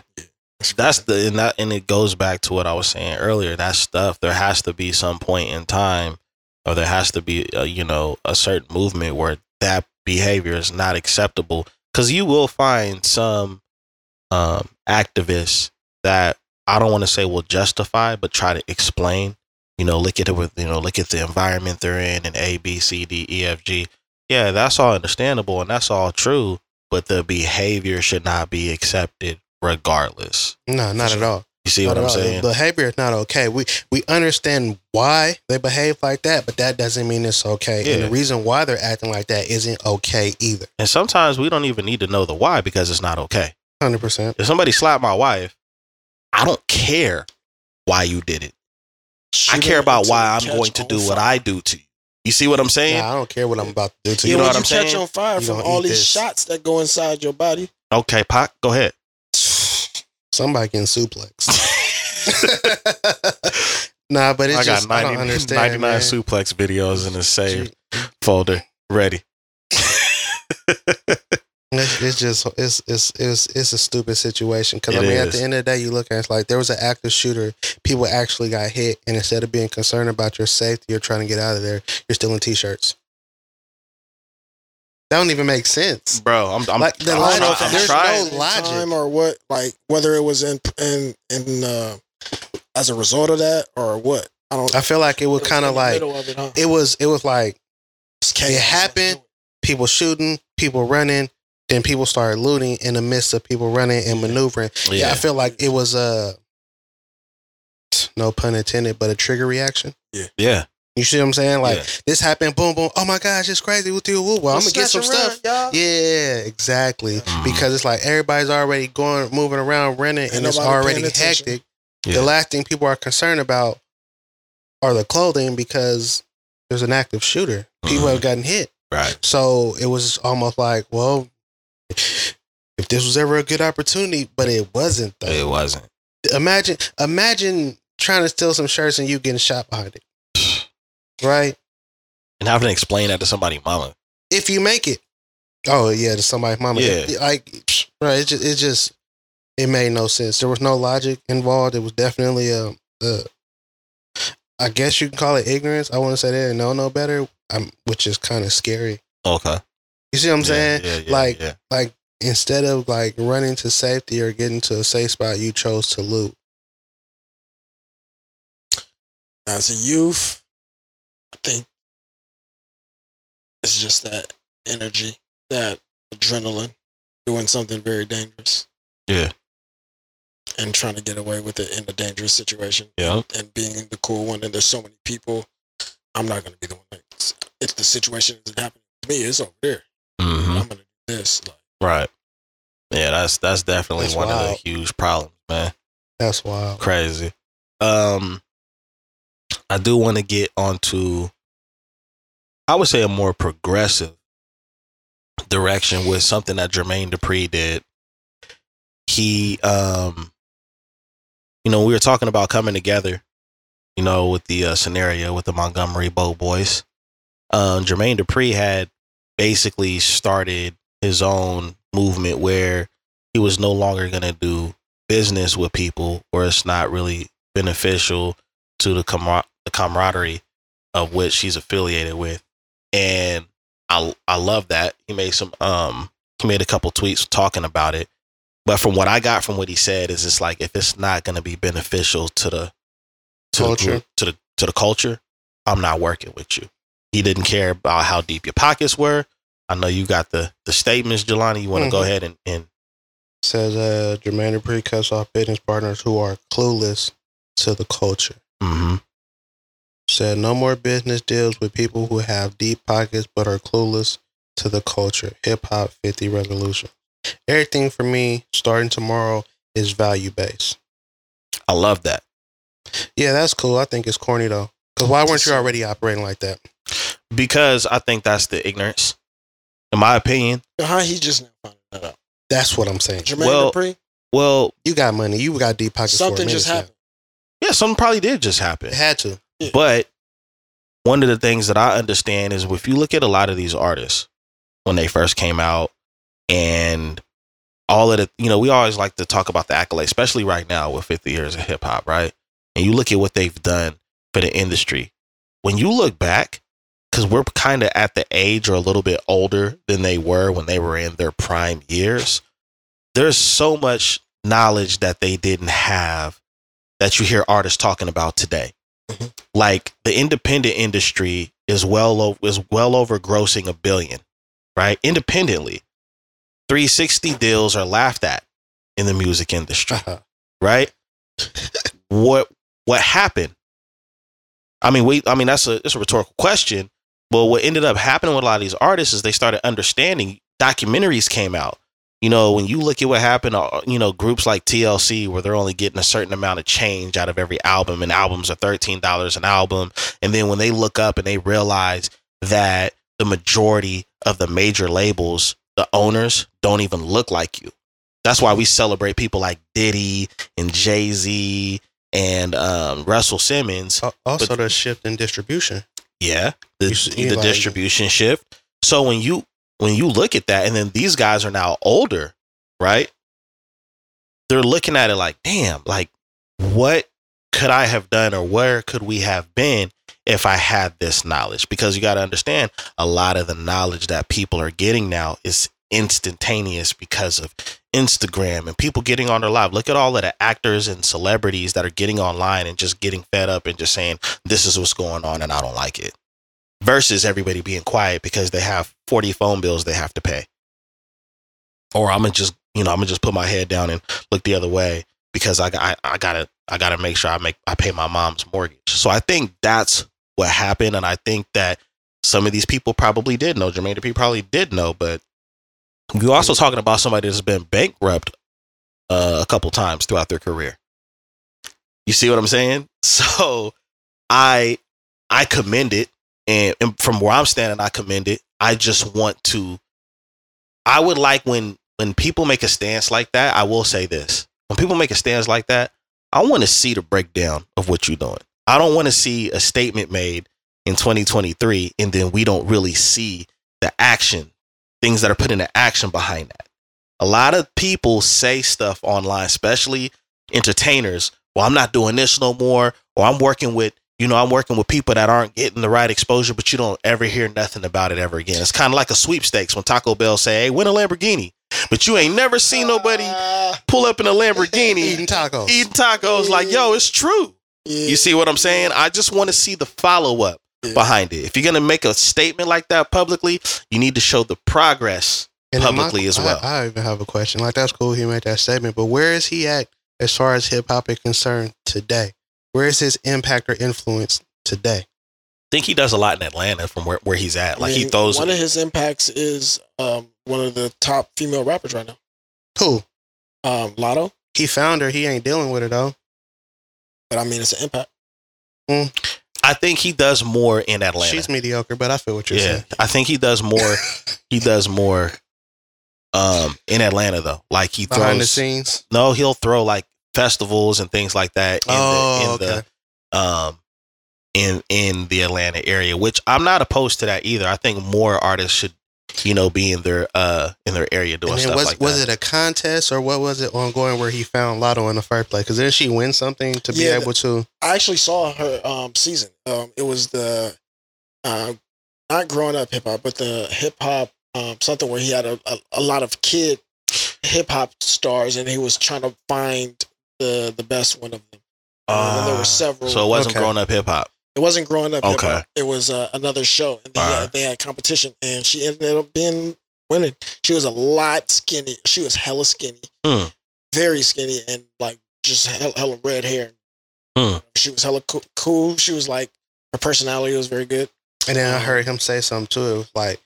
That's the and that and it goes back to what I was saying earlier. That stuff there has to be some point in time, or there has to be a, you know a certain movement where that behavior is not acceptable. Because you will find some um, activists that I don't want to say will justify, but try to explain. You know, look at it with you know look at the environment they're in and A B C D E F G. Yeah, that's all understandable and that's all true, but the behavior should not be accepted regardless. no not at all You see what I'm all. saying? The behavior is not okay. We we understand why they behave like that, but that doesn't mean it's okay. And the reason why they're acting like that isn't okay either. And sometimes we don't even need to know the why because it's not okay. Hundred percent. If somebody slapped my wife, I don't care why you did it. I care about why I'm going to do what fire. I do to you. You see what I'm saying? Nah, I don't care what I'm about to do to Yeah, you. know what you I'm catch saying? on fire You from all these this. shots that go inside your body. Okay, Pac, go ahead. Somebody getting suplex. nah, but it's I got just I 90, don't understand. 99 man. suplex videos in the save folder. Ready. It's, it's just it's it's it's it's a stupid situation because I It mean at the end of the day you look at it, it's like there was an active shooter people actually got hit and instead of being concerned about your safety you're trying to get out of there you're stealing t-shirts that don't even make sense Bro, I'm, I'm, Like, the I'm, line try- I'm there's trying. no logic. time or what like whether it was in in in uh as a result of that or what i don't I feel like it was was kind of like it, huh? it was it was like it happened. people shooting people running then people started looting in the midst of people running and maneuvering yeah, I Yeah. feel like it was a no pun intended but a trigger reaction Yeah. Yeah. You see what I'm saying? Like Yeah. this happened, boom, boom. Oh my gosh, it's crazy with you. Woo. Well, I'm gonna get some stuff. y'all. Yeah, exactly. Mhm. Because it's like everybody's already going, moving around, running, Ain't and it's already paying hectic. Yeah. The last thing people are concerned about are the clothing because there's an active shooter. People Mhm. have gotten hit. Right. So it was almost like, well, if this was ever a good opportunity, but it wasn't though. It wasn't. Imagine imagine trying to steal some shirts and you getting shot behind it. Right? And having to explain that to somebody, mama. If you make it. Oh yeah, to somebody's mama. Yeah. Like right, it just, it just it made no sense. There was no logic involved. It was definitely a, a I guess you can call it ignorance. I want to say they didn't know no better, I'm, which is kind of scary. Okay. You see what I'm Yeah, saying? yeah, yeah, like yeah. like instead of like running to safety or getting to a safe spot, you chose to loot. As a youth, I think it's just that energy, that adrenaline, doing something very dangerous Yeah. and trying to get away with it in a dangerous situation. Yeah. and being the cool one. And there's so many people. I'm not going to be the one. That, if the situation isn't happening to me, it's over there. hmm I'm going to do this. Right. Yeah, that's that's definitely That's one of the huge problems, man. That's wild. Crazy. Um I do want to get onto I would say a more progressive direction with something that Jermaine Dupri did. He um you know, we were talking about coming together, you know, with the uh, scenario with the Montgomery Bow Boys. Um Jermaine Dupri had basically started his own movement where he was no longer going to do business with people where it's not really beneficial to the, camar- the camaraderie of which he's affiliated with. And I I love that. He made some um he made a couple tweets talking about it. But from what I got from what he said is it's like if it's not going to be beneficial to the to Culture. the group, to the to the culture I'm not working with you. He didn't care about how deep your pockets were I know you got the the statements Jelani you want to go Mhm. ahead and, and Says uh Jermaine Dupri cuts off business partners who are clueless to the culture. mhm. Said no more business deals with people who have deep pockets but are clueless to the culture. Hip hop 50 resolution. Everything for me starting tomorrow is value based. I love that Yeah, that's cool. I think it's corny though. Cause why weren't you already operating like that? because I think that's the ignorance. In my opinion, how he just now found that out? That's what I'm saying. Jermaine Well, Dupri, well, You got money. You got deep pockets. for a something minute just now. happened. yeah, something probably did just happen. It had to. But one of the things that I understand is if you look at a lot of these artists when they first came out and all of the, you know, we always like to talk about the accolades, especially right now with 50 years of hip hop, right? And you look at what they've done for the industry. When you look back, because we're kind of at the age or a little bit older than they were when they were in their prime years, there's so much knowledge that they didn't have that you hear artists talking about today. Mm-hmm. Like the independent industry is well over is well over grossing a billion, right? Independently. 360 deals are laughed at in the music industry, uh-huh. right? what what happened? I mean, we I mean that's a it's a rhetorical question, but what ended up happening with a lot of these artists is they started understanding documentaries came out. You know, when you look at what happened, uh, you know, groups like TLC, where they're only getting a certain amount of change out of every album, and albums are $13 an album. And then when they look up and they realize that the majority of the major labels, the owners, don't even look like you. That's why we celebrate people like Diddy and Jay Z and um, Russell Simmons. Also, But- the shift in distribution. Yeah, the, the like- distribution shift. So when you when you look at that, and then these guys are now older, right? They're looking at it like, damn, like what could I have done, or where could we have been if I had this knowledge? Because you got to understand, a lot of the knowledge that people are getting now is instantaneous because of Instagram and people getting on their live. Look at all of the actors and celebrities that are getting online and just getting fed up and just saying, this is what's going on and I don't like it. Versus everybody being quiet because they have 40 phone bills they have to pay. Or I'm gonna just, you know, I'm gonna just put my head down and look the other way because I got I, I gotta I gotta make sure I make I pay my mom's mortgage. So I think that's what happened, and I think that some of these people probably did know. Jermaine Dupri probably did know, but we're also talking about somebody that's been bankrupt uh, a couple times throughout their career. You see what I'm saying? So I I commend it, and, and from where I'm standing, I commend it. I just want to. I would like when when people make a stance like that. I will say this: when people make a stance like that, I want to see the breakdown of what you're doing. I don't want to see a statement made in 2023 and then we don't really see the action, things that are put into action behind that. A lot of people say stuff online, especially entertainers. Well, I'm not doing this no more, or I'm working with, you know, I'm working with people that aren't getting the right exposure, but you don't ever hear nothing about it ever again. It's kind of like a sweepstakes when Taco Bell say, "Hey, win a Lamborghini," but you ain't never seen nobody pull up in a Lamborghini Eating tacos. eating tacos. Like, yo, it's true. yeah. You see what I'm saying? I just want to see the follow up Yeah. behind it. If you're gonna make a statement like that publicly, you need to show the progress. And then my- publicly as well. I, I even have a question. Like that's cool. He made that statement, but where is he at as far as hip hop is concerned today? Where is his impact or influence today? I think he does a lot in Atlanta from where, where he's at. Like I he throws. One of his impacts is um, one of the top female rappers right now, Who? um, Latto. He found her. He ain't dealing with her though. But I mean, it's an impact. I think he does more in Atlanta. She's mediocre, but I feel what you're yeah, saying. I think he does more. he does more um in Atlanta though. Like he throws. Behind the scenes. No, he'll throw like festivals and things like that in Oh, the in okay. the um in in the Atlanta area, which I'm not opposed to that either. I think more artists should, you know, be in their uh in their area doing And stuff was like was that. it a contest or what was it ongoing where he found Latto in the first place? Because didn't she win something to be Yeah, able to? I actually saw her um, season. Um, it was the uh, not growing up hip hop, but the hip hop um, something where he had a, a, a lot of kid hip hop stars, and he was trying to find the the best one of them. Uh, and there were several. so it wasn't Okay. grown up hip hop. It wasn't growing up. Okay. hip-hop. It was uh, another show, and they Alright. had, they had competition, and she ended up being winning. She was a lot skinny. She was hella skinny, Hmm. very skinny, and like just hella, hella red hair. Hmm. She was hella cool, cool. She was like her personality was very good. And then I heard him say something too. It was like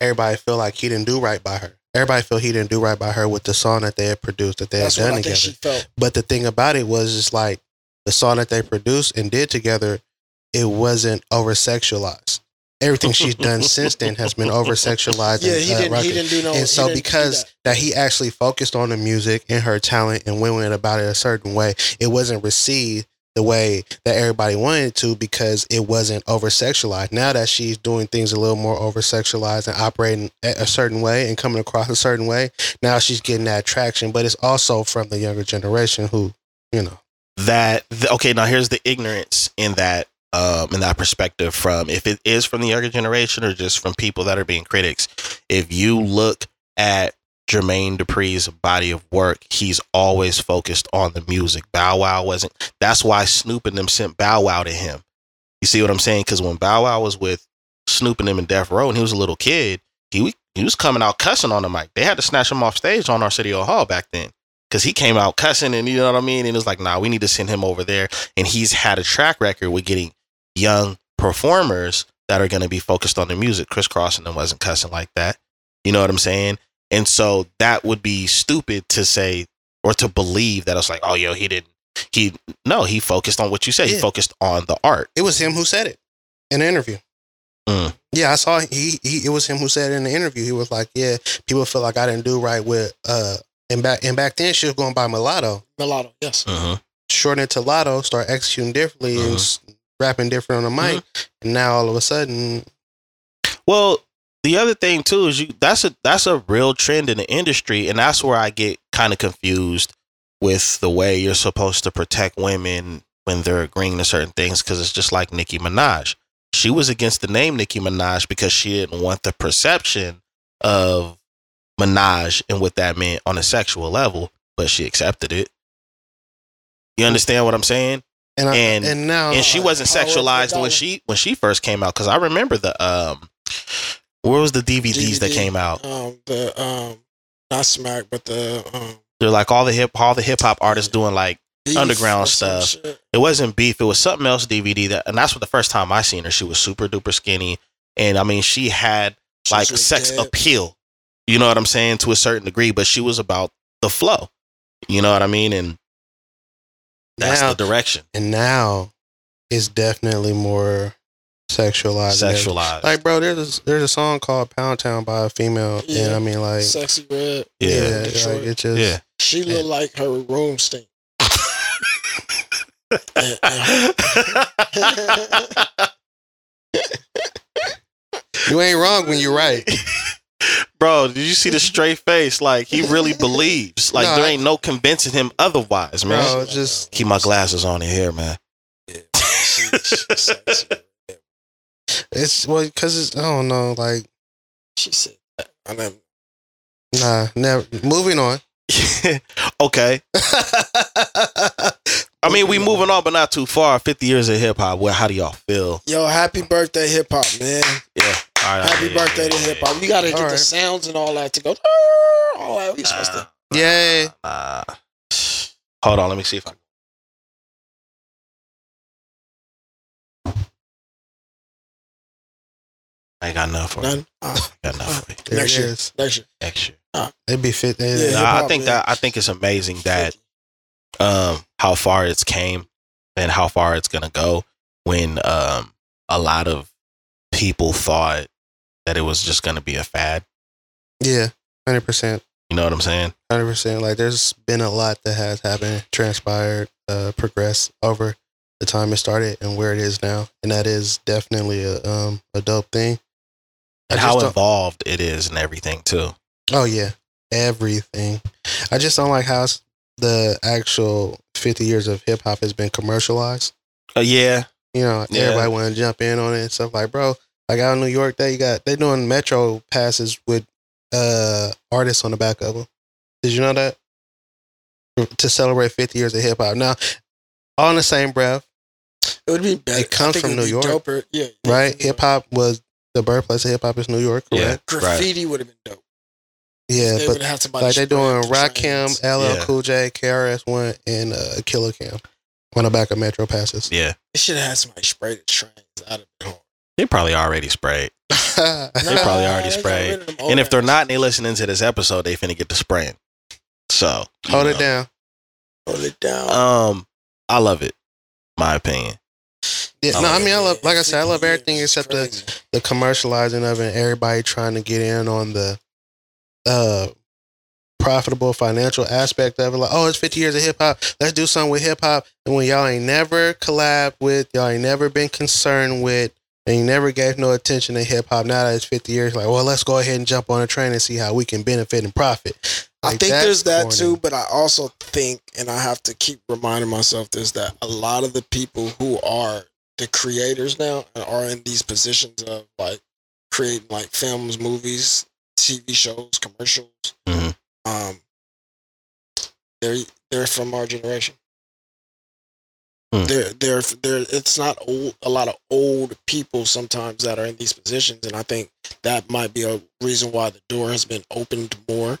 everybody feel like he didn't do right by her. Everybody feel he didn't do right by her with the song that they had produced that they That's had what done I together. think she felt. But the thing about it was, it's like the song that they produced and did together, it wasn't over sexualized. Everything she's done since then has been over sexualized. Yeah, he didn't. He didn't do no. and so because that. that. he actually focused on the music and her talent and went about it a certain way, it wasn't received the way that everybody wanted to because it wasn't over sexualized. Now that she's doing things a little more over sexualized and operating a a certain way and coming across a certain way, now she's getting that traction. But it's also from the younger generation who, you know, that th- okay now here's the ignorance in that um in that perspective from if it is from the younger generation or just from people that are being critics if you look at Jermaine Dupri's body of work he's always focused on the music Bow Wow wasn't that's why Snoop and them sent Bow Wow to him you see what I'm saying because when Bow Wow was with Snoop and them in Death Row and he was a little kid he he was coming out cussing on the mic they had to snatch him off stage on Arsenio Hall back then because he came out cussing and you know what I mean. And it was like, nah, we need to send him over there. And he's had a track record with getting young performers that are going to be focused on the music. Kris Kross and them wasn't cussing like that. You know what I'm saying? And so that would be stupid to say or to believe that it's like, oh, yo, he didn't. He no, he focused on what you said. He focused on the art. it was him who said it in the interview. Mm. Yeah, I saw he, he it was him who said it in the interview. He was like, "Yeah, people feel like I didn't do right with uh." And back and back then, she was going by mulatto. mulatto. Yes. Mhm. Shorten it to Latto, start executing differently and Mhm. s- rapping different on the mic. Mm-hmm. And now all of a sudden, Well, the other thing too is you that's a that's a real trend in the industry, and that's where I get kind of confused with the way you're supposed to protect women when they're agreeing to certain things because it's just like Nicki Minaj. She was against the name Nicki Minaj because she didn't want the perception of Minaj and what that meant on a sexual level, but she accepted it. You understand what I'm saying? And I, And- and, now and she wasn't How was the sexualized when she when she first came out because I remember the um where was the DVDs that came out? Um, the um, not smack, but the um, They're like all the hip all the hip hop artists doing like beef underground stuff. it wasn't beef. It was something else DVD that, and that's what the first time I seen her. She was super duper skinny, and I mean, she had She like sex dead. appeal. You know what I'm saying to a certain degree, but she was about the flow. You know what I mean, and that's Now- the direction. and now it's definitely more sexualized. Sexualized. Like, bro, there's a, there's a song called Pound Town by a female, and Yeah. I mean, like, Sexy red. yeah, yeah, like, it just, yeah. She looked like her room stink. And- and- you ain't wrong when you're right. Bro, did you see the straight face? Like he really believes. Like No, there ain't no convincing him otherwise, man. Bro, just Keep my glasses on in here, man. Yeah, she- she sexy. it's well because it's I don't know, like, She said that. I mean, nah, never. Moving on. okay. I mean, we moving on, but not too far. Fifty years of hip hop. Well, how do y'all feel? yo, happy birthday, hip hop, man. Yeah. All right. Happy yeah, birthday yeah, to hip hop. We gotta get All the right. sounds and all that to go. All that. We supposed to. Nah, Yay. nah. Hold on, let me see if I. I ain't got enough for you. None. Uh, I got enough for you. There Next it year. is. next year. Next year. It'd be fit. Yeah, Nah, hip I think man. that I think it's amazing that um how far it's came and how far it's gonna go when um a lot of people thought that it was just gonna be a fad. Yeah, hundred percent. You know what I'm saying? Hundred percent. Like, there's been a lot that has happened, transpired, uh, progressed over the time it started and where it is now, and that is definitely a um a dope thing. And how involved it is and everything too. Oh yeah, everything. I just don't like how the actual fifty years of hip hop has been commercialized. Uh, yeah, You know, Yeah. everybody want to jump in on it and stuff. Like, bro, like out in New York, they got they doing metro passes with uh artists on the back of them. Did you know that? To celebrate fifty years of hip hop. Now, all in the same breath, It would be better. It comes from it'd New York. Doper. Yeah. right? Hip hop was the birthplace of hip hop is New York, yeah, correct? right. Graffiti would have been dope. Yeah, they but have somebody like they spray doing up Rakim. LL Yeah. Cool J, KRS One, and uh, Killa Cam on the back of metro passes. Yeah, They should have had somebody spray the trains out of the home. They probably already sprayed. They probably already sprayed. And if they're not, and they listening to this episode, they finna get to spraying. So Hold know. it down. hold it down. Um, I love it. My opinion. Yeah, I no, I love mean, I love, like I said, I love everything except the, the commercializing of it and everybody trying to get in on the uh profitable financial aspect of it. Like, oh, it's 50 years of hip hop. Let's do something with hip hop. And when y'all ain't never collab with, y'all ain't never been concerned with, and he never gave no attention to hip hop. Now that it's 50 years, like, well, let's go ahead and jump on a train and see how we can benefit and profit. I think there's that corny. too, but I also think, and I have to keep reminding myself this, that a lot of the people who are the creators now and are in these positions of like creating like films, movies, TV shows, commercials, Mhm. um, they're they're from our generation. Hmm. They're they're they're it's not old, a lot of old people sometimes that are in these positions, and I think that might be a reason why the door has been opened more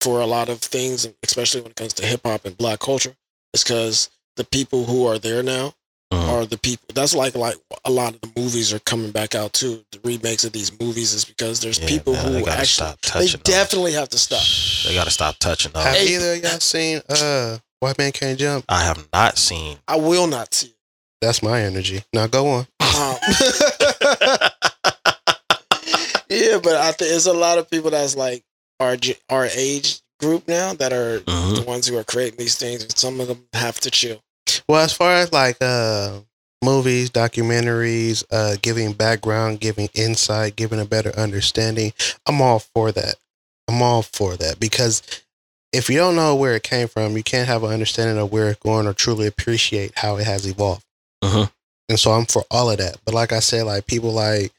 for a lot of things, especially when it comes to hip hop and black culture. It's because the people who are there now Mhm. are the people. That's like like a lot of the movies are coming back out too. The remakes of these movies is because there's Yeah, people man, who they actually stop they touching. those. definitely have to stop. They gotta stop touching those. Have Hey. either of y'all seen uh White Man Can't Jump? I have not seen. I will not see it. That's my energy. Now go on. Um, yeah, but I think there's a lot of people that's like our our age group now that are Mhm. the ones who are creating these things, and some of them have to chill. Well, as far as like uh movies, documentaries, uh giving background, giving insight, giving a better understanding, I'm all for that. I'm all for that because if you don't know where it came from, you can't have an understanding of where it's going or truly appreciate how it has evolved. Mhm. And so I'm for all of that. But like I said, like people like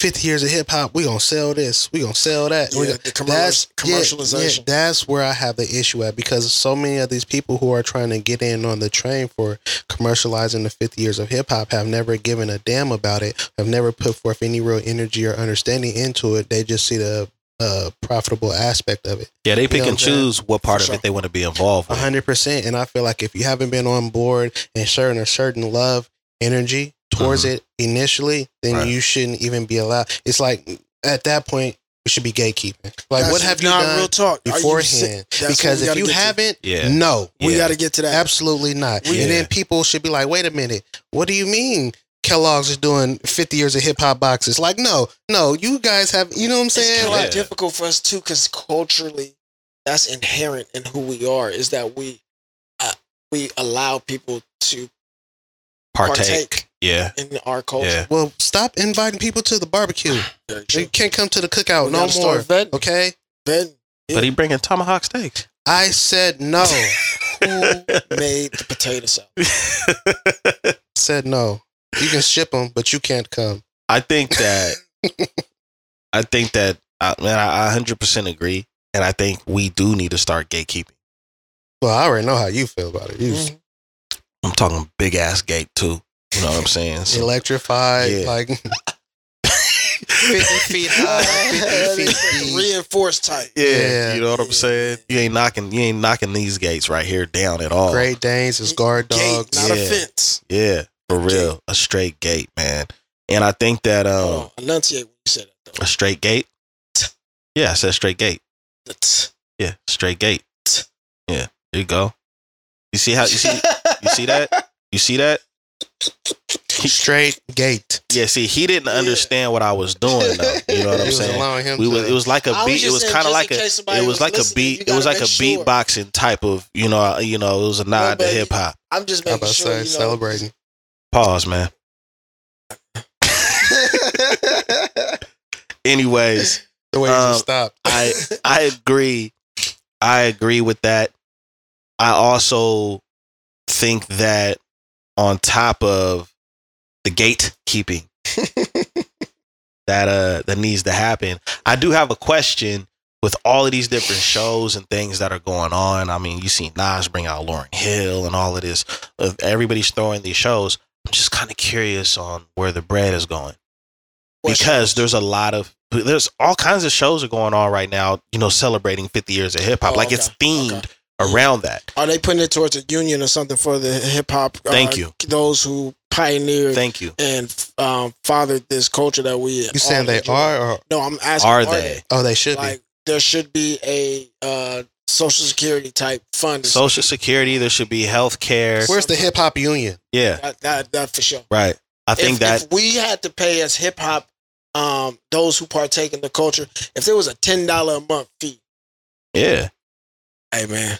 50 years of hip hop, we gonna sell this, we gonna sell that. Yeah, gonna- the commer- that's yeah, commercialization. yeah, that's where I have the issue at because so many of these people who are trying to get in on the train for commercializing the 50 years of hip hop have never given a damn about it, have never put forth any real energy or understanding into it. They just see the uh, profitable aspect of it. Yeah, they pick know and what I'm choose what part For of it they want to be involved with. hundred percent. And I feel like if you haven't been on board and sharing a certain love, energy towards it initially, then Right. you shouldn't even be allowed. It's like at that point we should be gatekeeping. Like, That's what have you not done real talk Are you beforehand? sick? That's what Because if you haven't, Yeah. no, we Yeah. got to get to that. absolutely not. We- and Yeah. then people should be like, wait a minute, what do you mean? Kellogg's is doing 50 years of hip hop boxes. Like, no, no, you guys have, you know what I'm It's saying? kind Like, of difficult for us too, because culturally, that's inherent in who we are. Is that we uh, we allow people to Partake. partake Yeah. in our culture. Yeah. well, stop inviting people to the barbecue. Very They can't come to the cookout We no more. vetting. Okay? Ben, But he bringing tomahawk steaks. I said no. who made the potato salad? said no. You can ship them, but you can't come. I think that I think that I, man, I I 100% agree, and I think we do need to start gatekeeping. Well, I already know how you feel about it. You Mhm. I'm talking big ass gate too. You know what I'm saying? So, electrified, Yeah. like 50 feet high, 50 feet. Reinforced type. yeah, Yeah. you know what I'm saying. You ain't knocking, you ain't knocking these gates right here down at all. Great Danes is guard Gate, dogs. not Yeah. a fence. Yeah, for real, a straight gate, man. And I think that um, on, enunciate when you said though. a straight gate. Yeah, I said straight gate. Yeah, straight gate. Yeah, there you go. You see how you see you see that? You see that? Straight gate. Yeah, see, he didn't Yeah. understand what I was doing though. You know what I'm saying? We was it was like a beat. It was kind of like a it was like a beat. It was like a sure. beatboxing type of you know you know it was a nod to hip hop. I'm just I'm making about sure say, you know. celebrating. Pause, man. Anyways, The way he Um, stopped. I I agree. I agree with that. I also think that on top of the gatekeeping that uh that needs to happen, I do have a question with all of these different shows and things that are going on. I mean, you see Nas bring out Lauryn Hill and all of this. Everybody's throwing these shows, I'm just kind of curious on where the bread is going What because shows? there's a lot of there's all kinds of shows are going on right now you know celebrating 50 years of hip hop Oh, like it's themed Okay. around that Are they putting it towards a union or something for the hip hop? Thank uh, you. Those who pioneered thank you and um, fathered this culture that we. You saying all they enjoy. are or No, I'm asking. are they oh they should Like there should be a uh, social security type fund. social security there should be health care? Where's the hip hop union? yeah. That, that, that for sure. right i think if, that if we had to pay as hip hop, um, those who partake in the culture, if there was a ten dollar a month fee, yeah hey man,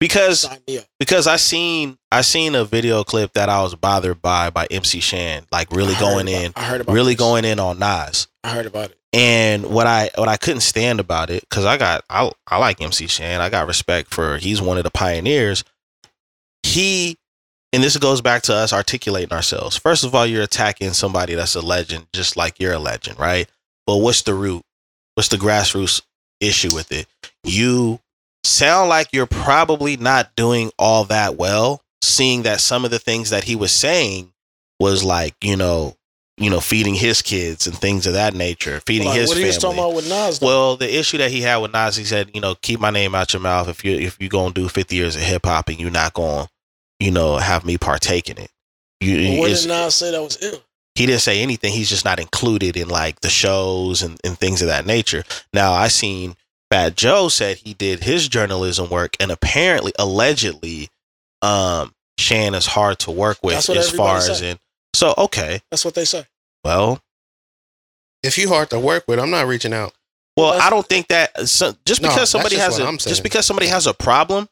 because sign me up. because i seen i seen a video clip that i was bothered by by mc shan like really going about- in I heard about really this. going in on nas I heard about it. And what I what I couldn't stand about it because I got I I like MC Shan. I got respect for he's one of the pioneers. He and this goes back to us articulating ourselves. First of all, you're attacking somebody that's a legend, just like you're a legend, right? But what's the root? What's the grassroots issue with it? You sound like you're probably not doing all that well, seeing that some of the things that he was saying was like, you know, you know, feeding his kids and things of that nature, feeding Like, his what are family. you talking about with Nas? Though? Well, the issue that he had with Nas, he said, you know, keep my name out your mouth if you if you gonna do fifty years of hip hop and you're not gonna, you know, have me partake in it. You, what did Nas say that was ill? he didn't say anything. He's just not included in like the shows and, and things of that nature. Now I seen Fat Joe said he did his journalism work and apparently allegedly um Shan is hard to work with as far as in so okay. That's what they say. Well, If you hard to work with, I'm not reaching out. Well, I don't think that so, just No, because that's somebody just has what a I'm saying. just because somebody has a problem,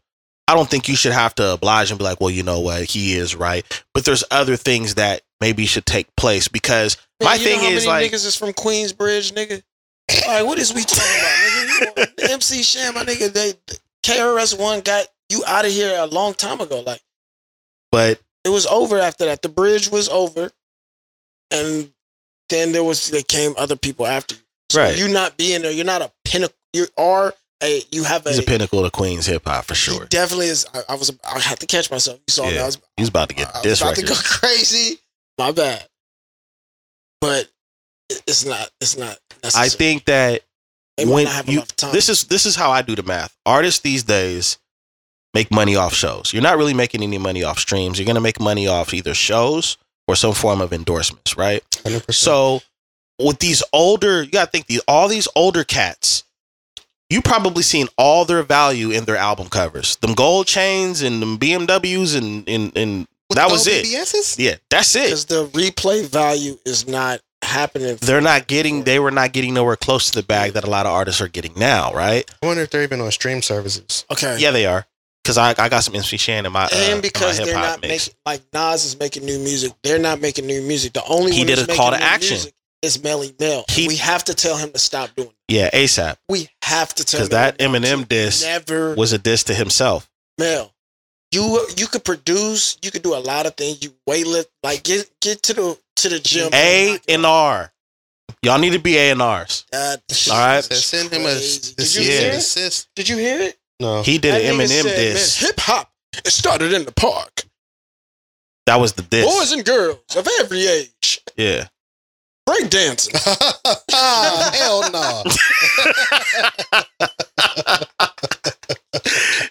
I don't think you should have to oblige and be like, well, you know what, he is right. But there's other things that maybe should take place because Man, my you thing know how is many like, niggas is from Queensbridge, nigga. Like, what is we talking about, nigga? You MC Shan, my nigga. They KRS One got you out of here a long time ago. Like, but it was over after that. The bridge was over, and then there was they came other people after you. So Right. You not being there, you're not a pinnacle. You are a. You have a. he's a pinnacle of Queens hip hop for he sure. definitely is. I, I was. I had to catch myself. You saw me. Yeah. I was, He's about to get I was this about record. to go crazy. My bad. But it's not. It's not. I think that They when you, this is this is how I do the math. Artists these days make money off shows. You're not really making any money off streams. You're gonna make money off either shows or some form of endorsements, right? 100%. So with these older, you gotta think these all these older cats, you probably seen all their value in their album covers. Them gold chains and them BMWs and and, and With that was it. BBSs? Yeah, that's it. because the replay value is not happening. They're not getting they were not getting nowhere close to the bag that a lot of artists are getting now, right? I wonder if they're even on stream services. okay. Yeah, they are. Cause I, I got some MC Shan in my uh, and because in my they're not mix. making like Nas is making new music, they're not making new music. The only He one did a call to action. Is Melle Mel. He- we have to tell him to stop doing. it. Yeah, ASAP. We have to tell Because him that Eminem diss never was a diss to himself. Mel. You you could produce. You could do a lot of things. You weightlift. Like get get to the to the gym. A and R. Y'all need to be A and R's. That All right. send him a. Did you Yeah. hear it? assist. Did you hear it? No. He did an That nigga Eminem said, diss. Hip hop. It started in the park. That was the diss. Boys and girls of every age. yeah. Break dancing. Hell no.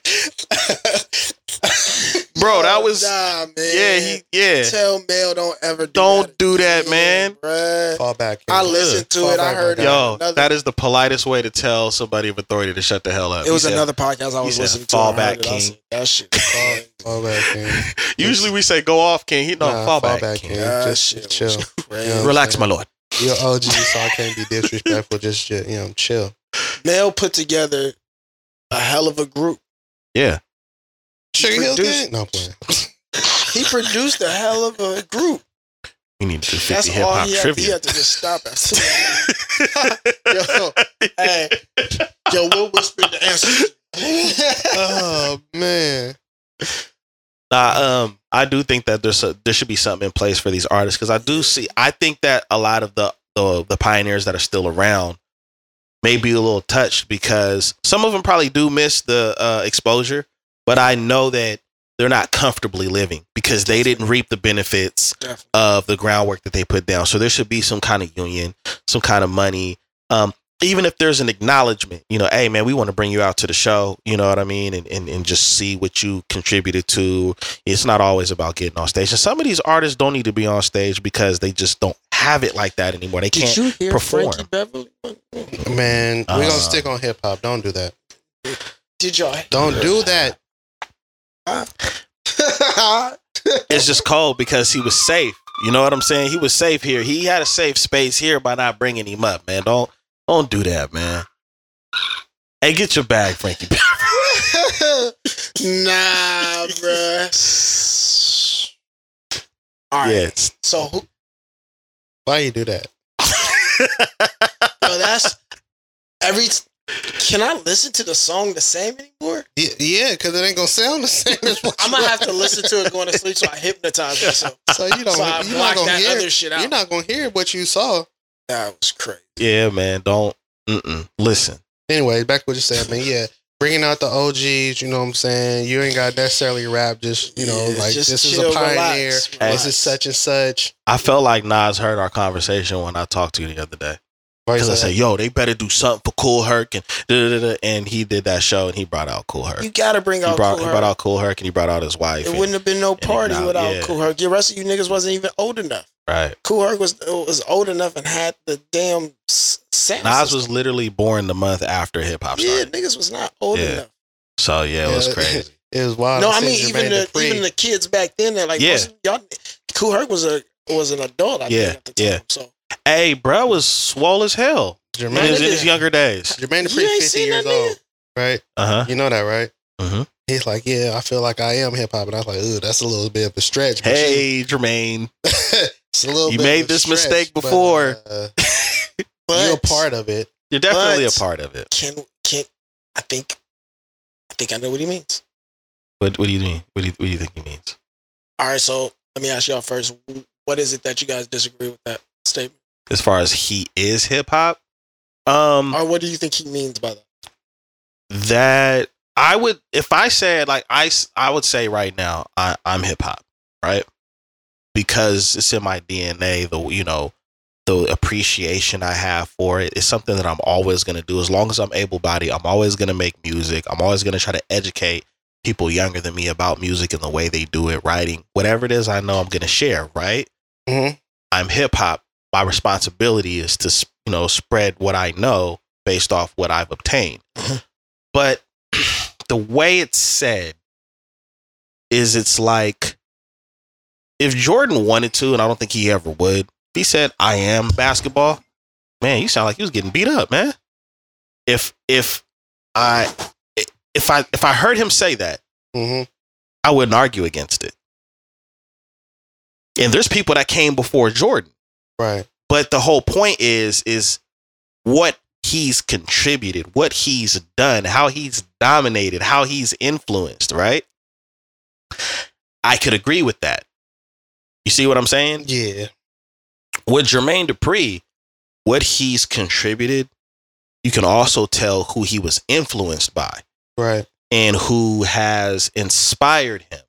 Bro, that was nah, man. yeah, he yeah. Tell Mel don't ever do Don't that do that, again, man. bruh. Fall back. I listened to Fall it. I heard it. Yo, Another- that is the politest way to tell somebody of authority to shut the hell up. It was He said- another podcast I was said, listening to. "Fall back, King." said, That shit. Fall, fall back, King. Usually we say go off, King. He no Nah, fall, back, King. King. That Just shit chill. was crazy. Relax, my lord. You're OG, so I can't be disrespectful. Just, you know, chill. Mel put together a hell of a group. Yeah. Sugar Hill produced- Gang? No I'm playing. He produced a hell of a group. We need to do 50 That's hip all hop he had. He trivia. had to just stop after that. Yo, hey, yo, we'll whisper the answer. oh man. Nah, um, I do think that there's a, there should be something in place for these artists because I do see. I think that a lot of the, the the pioneers that are still around may be a little touched because some of them probably do miss the uh, exposure, but I know that they're not comfortably living because they didn't reap the benefits Definitely. of the groundwork that they put down. So there should be some kind of union, some kind of money. Um, even if there's an acknowledgement, you know, hey man, we want to bring you out to the show, you know what I mean, and, and and just see what you contributed to. It's not always about getting on stage. And some of these artists don't need to be on stage because they just don't have it like that anymore. They Did can't. you hear perform. Frankie Beverly? Man, we're Uh. gonna stick on hip hop. Don't do that. Did y'all? Don't do that. It's just cold because he was safe. You know what I'm saying? He was safe here. He had a safe space here by not bringing him up, man. Don't don't do that, man. Hey, get your bag, Frankie. nah, bruh. All right. Yeah, So, who, Why you do that? yo, that's every. Can I listen to the song the same anymore? Yeah, because it ain't gonna sound the same as what I'm gonna have to listen to it going to sleep, so I hypnotize myself. So you don't. So I you're block not gonna that hear. other shit out. You're not gonna hear what you saw. That was crazy. yeah, man. Don't mm-mm. listen. Anyway, back to what you said, man. Yeah, bringing out the OGs. You know what I'm saying? You ain't got necessarily rap. Just you know, Yeah, like this is a pioneer. relax, This is such and such. I felt like Nas heard our conversation when I talked to you the other day. Why you Because I say said, "Yo, they better do something for Kool Herc," and da, da, da, da, and he did that show, and he brought out Kool Herc. You gotta bring He out brought, Cool he brought out Kool Herc, and he brought out his wife. It and- wouldn't have been no party now- without yeah. Kool Herc. The rest of you niggas wasn't even old enough. right. Kool Herc was was old enough and had the damn s- sound. Nas system. was literally born the month after hip hop yeah, started. niggas was not old Yeah. enough. So yeah, it was crazy. It was wild. no, I mean even the Dupri. even the kids back then. They're like, Yeah. y'all, Kool Herc was a was an adult. I Yeah, think at the time. yeah. So hey, bro was swole as hell in Jermaine, his, in his younger days. Jermaine Dupri, You ain't 50 seen years that nigga? old, right? Uh huh. You know that, right? Mhm. He's like, yeah, I feel like I am hip hop, and I was like, ooh, that's a little bit of a stretch. but Hey, Jermaine. you- it's a little. you bit made of this stretch, mistake but, before. uh, but you're a part of it. You're definitely But- a part of it. Can can I think I think I know what he means. What What do you mean? What do you, what do you think he means? All right, so let me ask y'all first. What is it that you guys disagree with that statement, As far as he is hip hop, um, or what do you think he means by that? that I would if I said like I, I would say right now I I'm hip hop right because it's in my DNA the you know the appreciation I have for it. It's something that I'm always going to do. As long as I'm able bodied, I'm always going to make music. I'm always going to try to educate people younger than me about music and the way they do it, writing, whatever it is I know I'm going to share, right? Mhm. I'm hip hop. My responsibility is to, you know, spread what I know based off what I've obtained. Mhm. But the way it's said is it's like if Jordan wanted to, and I don't think he ever would, if he said, I am basketball, man, you sound like you was getting beat up, man. If if I if I if I heard him say that, Mhm. I wouldn't argue against it. And there's people that came before Jordan. Right. But the whole point is is what he's contributed, what he's done, how he's dominated, how he's influenced, right? I could agree with that. You see what I'm saying? Yeah. With Jermaine Dupri, what he's contributed, you can also tell who he was influenced by Right. and who has inspired him.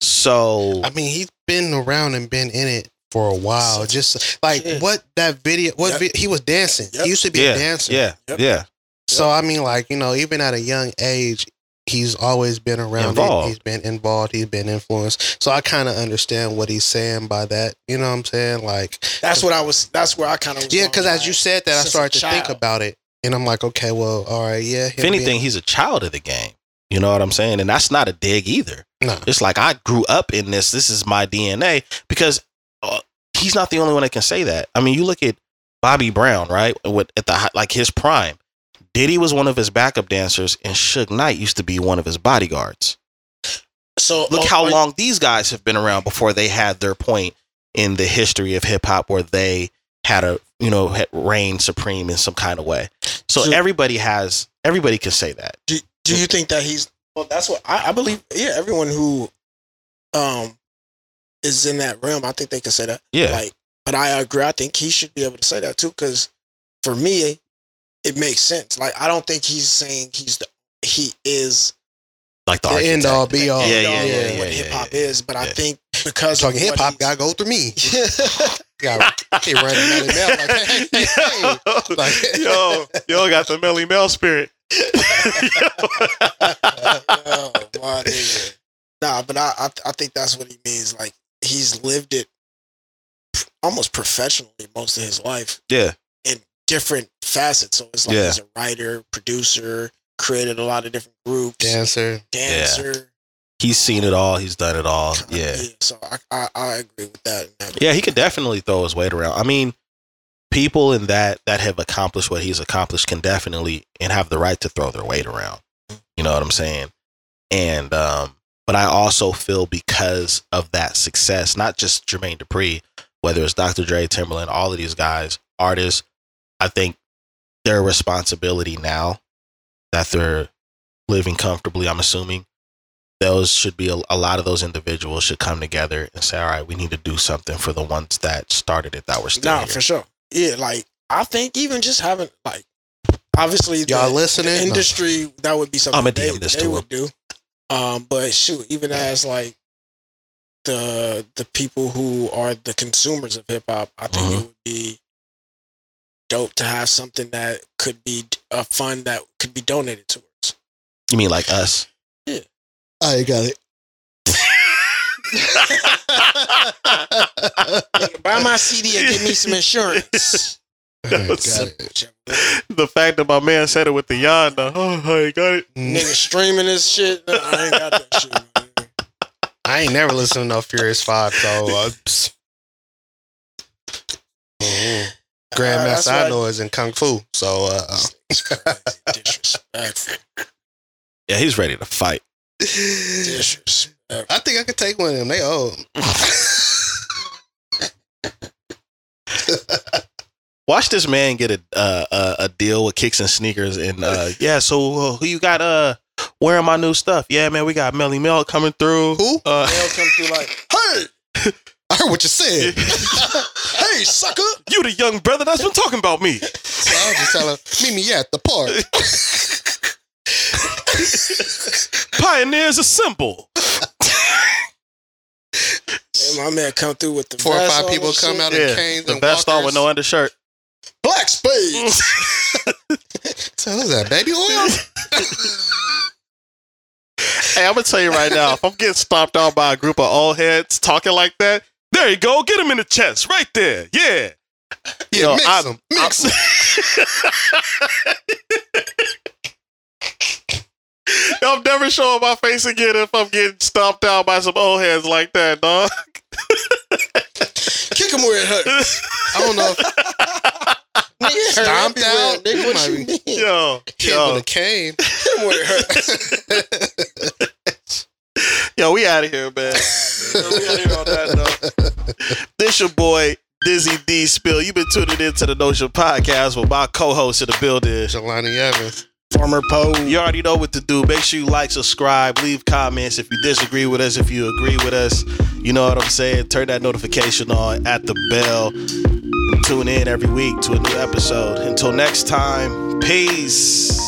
So I mean, he's been around and been in it for a while. So- Just like Yeah. what that video, what Yep. vi- he was dancing. Yep. He used to be yeah, a dancer. yeah, Yep. yeah. So I mean, like you know, even at a young age, he's always been around. Involved. It. He's been involved. He's been influenced. So I kind of understand what he's saying by that. You know what I'm saying? Like, That's what I was. That's where I kind of yeah, because as you said that, I started to think about it, and I'm like, okay, well, all right, yeah. If anything, he's a child of the game. You know what I'm saying? And that's not a dig either. no, It's like I grew up in this. This is my DNA because uh, he's not the only one that can say that. I mean, you look at Bobby Brown, right? With at the like his prime, Diddy was one of his backup dancers, and Suge Knight used to be one of his bodyguards. So Look oh, how long these guys have been around before they had their point in the history of hip hop, where they had a you know had reigned supreme in some kind of way. So So- everybody has everybody can say that. Do, do you think that he's? Well, that's what I, I believe. Yeah, everyone who, um, is in that realm, I think they can say that. Yeah, Like, but I agree. I think he should be able to say that too, because for me, it makes sense. Like, I don't think he's saying he's the he is like the, the end all be all. Yeah, yeah, yeah, yeah, what hip hop is. But I think because Talking hip hop, gotta go through me. Got he running Melle Mel like, hey, hey, hey. Like- yo, yo, got the Melle Mel spirit. oh, my nigga. Nah, but I, I I think that's what he means. Like he's lived it almost professionally most of his life yeah, in different facets. So it's like Yeah. he's a writer, producer, created a lot of different groups, dancer. dancer. he's seen it all. He's done it all. kinda- Yeah, So I, I I agree with that. yeah, he could definitely throw his weight around. I mean, people in that that have accomplished what he's accomplished can definitely and have the right to throw their weight around. You know what I'm saying? And um, but I also feel because of that success, not just Jermaine Dupri, whether it's Dr. Dre, Timbaland, all of these guys, artists, I think their responsibility now that they're living comfortably, I'm assuming, those should be a, a lot of those individuals should come together and say, all right, we need to do something for the ones that started it that were still Nah, here. for sure. Yeah, like I think even just having like obviously Y'all the, listening? the industry that would be something I'ma they, this they would do. Um, but shoot, even as like the the people who are the consumers of hip hop, I think Mhm. it would be dope to have something that could be a fund that could be donated towards. You mean like us? Yeah. I got it. Buy my CD and give me some insurance. Got was- it. the fact that my man said it with the yawn, though, oh, I got it. Nigga streaming this shit. No, I ain't got that shit. man. I ain't never listened to no Furious Five, so uh, psst. Mhm. Uh, that's Grandmaster I know is in Kung Fu, so uh, Disrespectful. Yeah, he's ready to fight. Disrespectful. I think I could take one of them. They old. Watch this man get a uh, a, a deal with kicks and sneakers, and uh, yeah. So uh, who you got? Uh, wearing my new stuff? Yeah, man, we got Melle Mel coming through. Who? Uh, They'll come through like, Hey, I heard what you said. hey, sucker. you the young brother that's been talking about me. So I was just telling him, meet me at the park. Pioneers assemble. and My man come through with the Four or five on people come shit. out in Yeah, canes the and vest on with no undershirt. Black spades. Mm. So who's that? Baby oil? Hey, I'm gonna tell you right now, if I'm getting stomped out by a group of old heads talking like that, there you go, get him in the chest, right there. Yeah. Yeah, Yo, mix them. Mix. I'm never showing my face again if I'm getting stomped out by some old heads like that, dog. Kick him where it hurts. I don't know if Nigga, Stomped out? Nigga, You what might you be- mean? Yo, kid yo, with a cane. Hit where it hurts. yo, we out of here, man. Yo, we out here on that note. This your boy Dizzy D Spill. You've been tuning into the Notion Podcast with my co-host in the building. Jelani Evans. Former Poe. You already know what to do. Make sure you like, subscribe, leave comments if you disagree with us, if you agree with us. You know what I'm saying? Turn that notification on at the bell. Tune in every week to a new episode. Until next time, peace.